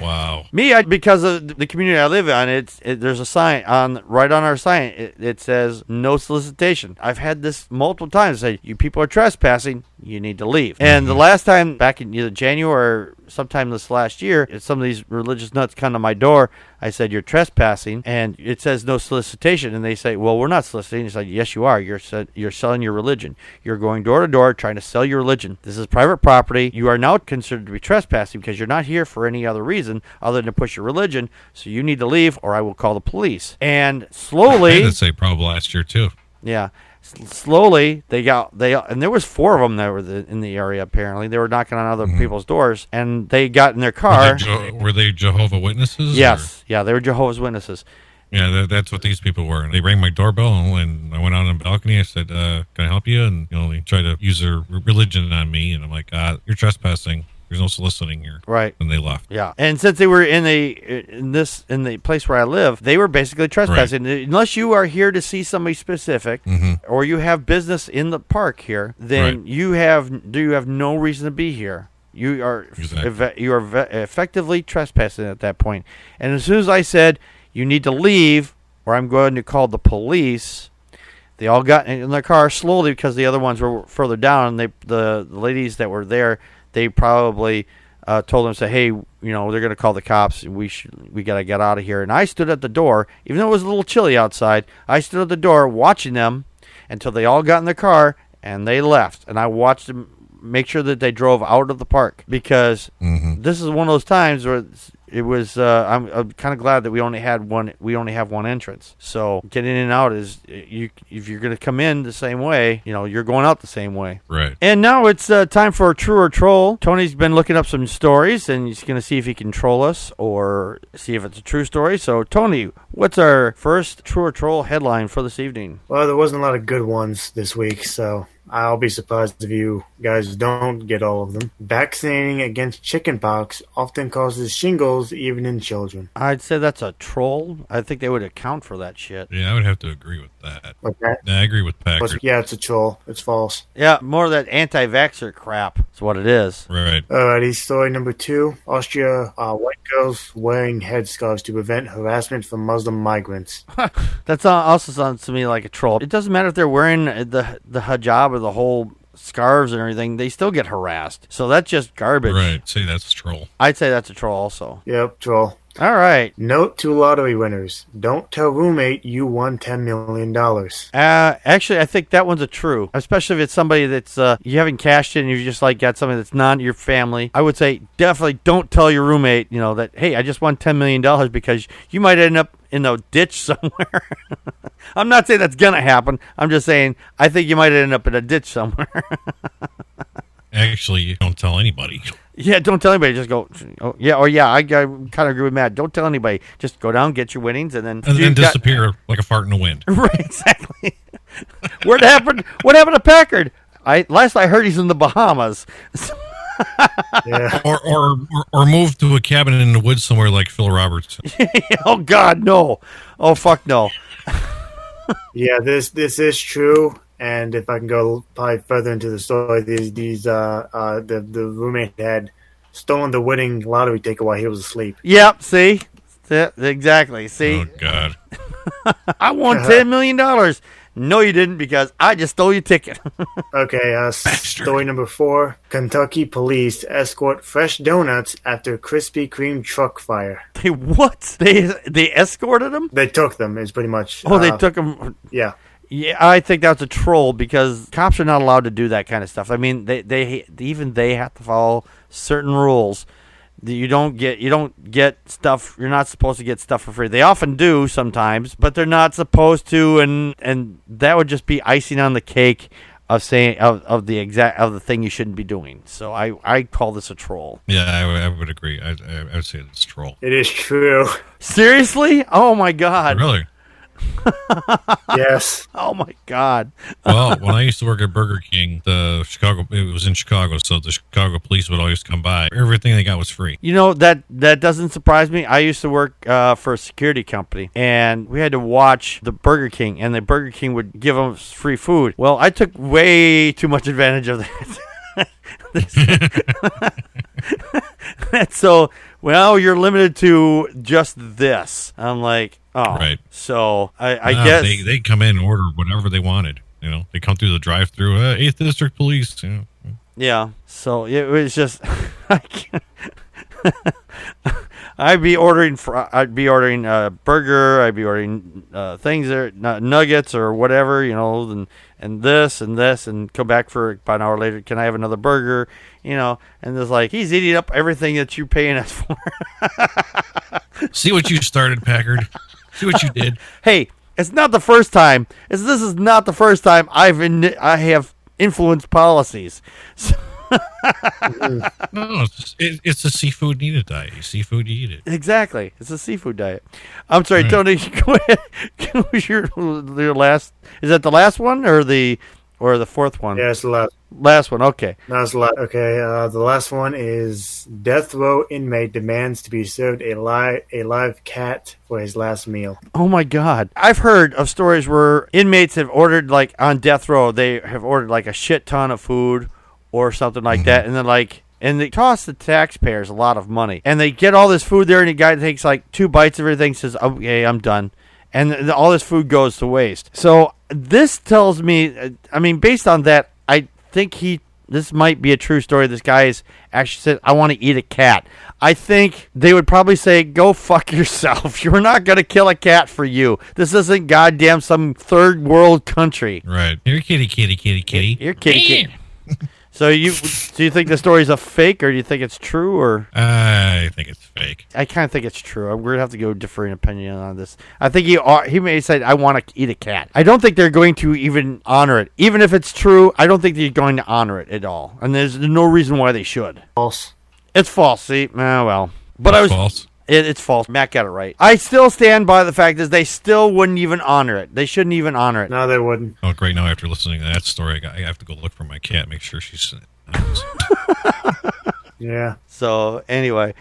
Wow. Me, I, because of the community I live in, it's it, there's a sign on right on our sign. It, it says no solicitation. I've had this multiple times. Say you people are trespassing. You need to leave. Mm-hmm. And the last time, back in either January or sometime this last year, some of these religious nuts come to my door. I said you're trespassing, and it says no solicitation. And they say, well, we're not soliciting. It's like, yes, you are. You're you're selling your religion. You're going door to door trying to sell your religion. This is private property. You are now considered to be trespassing because you're not here for any other reason other than to push your religion. So you need to leave, or I will call the police. And slowly. I slowly, say probably last year too. yeah. Slowly, they got they and there was four of them that were the, in the area. Apparently, they were knocking on other people's doors, and they got in their Were car. they, Je- were they Jehovah Witnesses? or- Yes, yeah, they were Jehovah's Witnesses. Yeah, that, that's what these people were. They rang my doorbell, and I went out on the balcony. I said, uh, "Can I help you?" And you know, they tried to use their religion on me, and I'm like, uh, "You're trespassing. There's no soliciting here." Right. And they left. Yeah, and since they were in the in this in the place where I live, they were basically trespassing. Unless you are here to see somebody specific, mm-hmm. or you have business in the park here, then Right. you have do you have no reason to be here. You are Exactly. you are ve- effectively trespassing at that point. And as soon as I said you need to leave, or I'm going to call the police, they all got in their car slowly because the other ones were further down. And they the, the ladies that were there, they probably uh, told them say, "Hey, you know, they're going to call the cops. We should we got to get out of here." And I stood at the door, even though it was a little chilly outside. I stood at the door watching them until they all got in the car and they left. And I watched them make sure that they drove out of the park because hmm this is one of those times where it was. Uh, I'm, I'm kind of glad that we only had one. We only have one entrance. So getting in and out is you. If you're going to come in the same way, you know you're going out the same way. Right. And now it's uh, time for True or Troll. Tony's been looking up some stories and he's going to see if he can troll us or see if it's a true story. So, Tony, what's our first True or Troll headline for this evening? Well, there wasn't a lot of good ones this week, so I'll be surprised if you guys don't get all of them. Vaccinating against chickenpox often causes shingles even in children. I'd say that's a troll. I think they would account for that shit. Yeah, I would have to agree with that. Okay. Yeah, I agree with Packard. Yeah, it's a troll. It's false. Yeah, more of that anti vaxxer crap. That's what it is. Right. Alrighty, story number two. Austria, uh, white girls wearing headscarves to prevent harassment from Muslim migrants. That also sounds to me like a troll. It doesn't matter if they're wearing the the hijab or the whole scarves and everything; they still get harassed. So that's just garbage. Right. Say that's a troll. I'd say that's a troll also. Yep, troll. All right. Note to lottery winners: Don't tell roommate you won ten million dollars. Uh, actually, I think that one's a true, especially if it's somebody that's uh, you haven't cashed in and you just like got something that's not your family. I would say definitely don't tell your roommate, you know, that hey, I just won ten million dollars because you might end up in a ditch somewhere. I'm not saying that's gonna happen. I'm just saying I think you might end up in a ditch somewhere. Actually, you don't tell anybody. yeah, don't tell anybody. Just go. Oh, yeah, or yeah, I, I kind of agree with Matt. Don't tell anybody. Just go down, get your winnings, and then And then got- disappear like a fart in the wind. Right, exactly. what happened? What happened to Packard? I last I heard he's in the Bahamas. Yeah, Or, or or or move to a cabin in the woods somewhere like Phil Roberts. oh God, no! Oh fuck, no! yeah. This this is true. And if I can go probably further into the story, these these uh uh the the roommate had stolen the winning lottery ticket while he was asleep. Yep. See, Yeah, exactly. See, Oh God. I won ten million dollars. No, you didn't because I just stole your ticket. Okay, uh, story number four: Kentucky police escort fresh donuts after Krispy Kreme truck fire. they what? They they escorted them? They took them. Is pretty much. Oh, they uh, took them. Yeah, Yeah, I think that's a troll because cops are not allowed to do that kind of stuff. I mean, they they even they have to follow certain rules. That You don't get you don't get stuff. You're not supposed to get stuff for free. They often do sometimes, but they're not supposed to. And and that would just be icing on the cake of saying of, of the exact of the thing you shouldn't be doing. So I I call this a troll. Yeah, I, would- I would agree. I, I, I would say it's a troll. it is true. Seriously? Oh my god! Really? yes. Oh my god! Well, when I used to work at Burger King, the Chicago it was in Chicago, so the Chicago police would always come by. Everything they got was free. You know that that doesn't surprise me. I used to work uh, for a security company, and we had to watch the Burger King, and the Burger King would give us free food. Well, I took way too much advantage of that. and so, well, you're limited to just this. I'm like, oh, Right. So I, I No, guess they they come in and order whatever they wanted. You know, they come through the drive-through. Uh, Eighth District Police. You know. Yeah. So it was just I'd be ordering fr- I'd be ordering a burger, I'd be ordering uh, things there nuggets or whatever, you know, and and this and this and come back for about an hour later, can I have another burger? You know, and it's like he's eating up everything that you're paying us for. See what you started, Packard. See what you did. hey, it's not the first time. It's, this is not the first time I've in, I have influenced policies. Mm. So, No, it's, it, it's a seafood needed diet. You seafood, you eat it. Exactly. It's a seafood diet. I'm sorry, Right. Tony. Go ahead. What was your your last? Is that the last one or the or the fourth one? Yeah, it's the last. Last one. Okay. That's the last. Okay, uh, the last one is death row inmate demands to be served a live a live cat for his last meal. Oh my God. I've heard of stories where inmates have ordered like on death row. They have ordered like a shit ton of food or something like that, and then like. And they toss the taxpayers a lot of money, and they get all this food there, and the guy takes like two bites of everything, says, "Okay, I'm done," and all this food goes to waste. So this tells me, uh, I mean, based on that, I think he this might be a true story. This guy is actually said, "I want to eat a cat." I think they would probably say, "Go fuck yourself. You're not gonna kill a cat for you. This isn't goddamn some third world country." Right. Here, kitty, kitty, kitty, kitty. You're kitty kitty. So you do you think the story's a fake, or do you think it's true, or I think it's fake. I kind of think it's true. We're gonna have to go differing opinion on this. I think he are- he may say I want to eat a cat. I don't think they're going to even honor it, even if it's true. I don't think they're going to honor it at all, and there's no reason why they should. False. It's false. See, ah, well, but I was false. It, it's false. Matt got it right. I still stand by the fact that they still wouldn't even honor it. They shouldn't even honor it. No, they wouldn't. Oh, great! Now after listening to that story, I, got, I have to go look for my cat, make sure she's. Yeah. So anyway,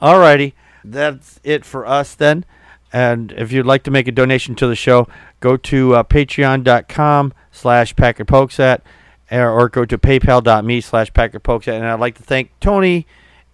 alrighty, that's it for us then. And if you'd like to make a donation to the show, go to uh, patreon.com slash packardpokesat or, or go to paypal.me slash packardpokesat. And I'd like to thank Tony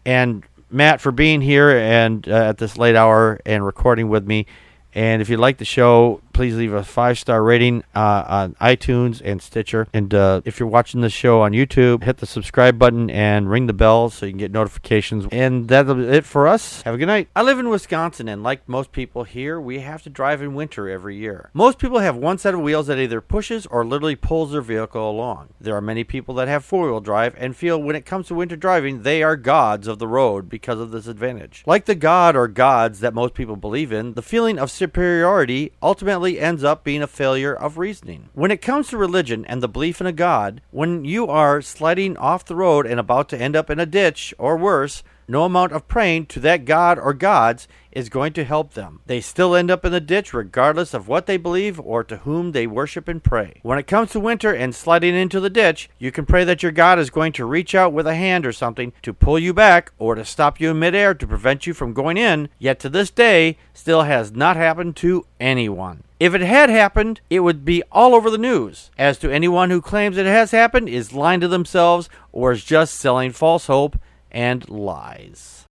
and Matt for being here and uh, at this late hour and recording with me. And if you like the show, please leave a five star rating uh, on iTunes and Stitcher. And uh, if you're watching the show on YouTube, hit the subscribe button and ring the bell so you can get notifications. And that's it for us. Have a good night. I live in Wisconsin, and like most people here, we have to drive in winter every year. Most people have one set of wheels that either pushes or literally pulls their vehicle along. There are many people that have four wheel drive and feel when it comes to winter driving, they are gods of the road because of this advantage. Like the god or gods that most people believe in, the feeling of superiority ultimately ends up being a failure of reasoning. When it comes to religion and the belief in a god, when you are sliding off the road and about to end up in a ditch or worse, no amount of praying to that god or gods is going to help them. They still end up in the ditch regardless of what they believe or to whom they worship and pray. When it comes to winter and sliding into the ditch, you can pray that your God is going to reach out with a hand or something to pull you back or to stop you in midair to prevent you from going in, yet to this day still has not happened to anyone. If it had happened, it would be all over the news. As to anyone who claims it has happened is lying to themselves or is just selling false hope and lies.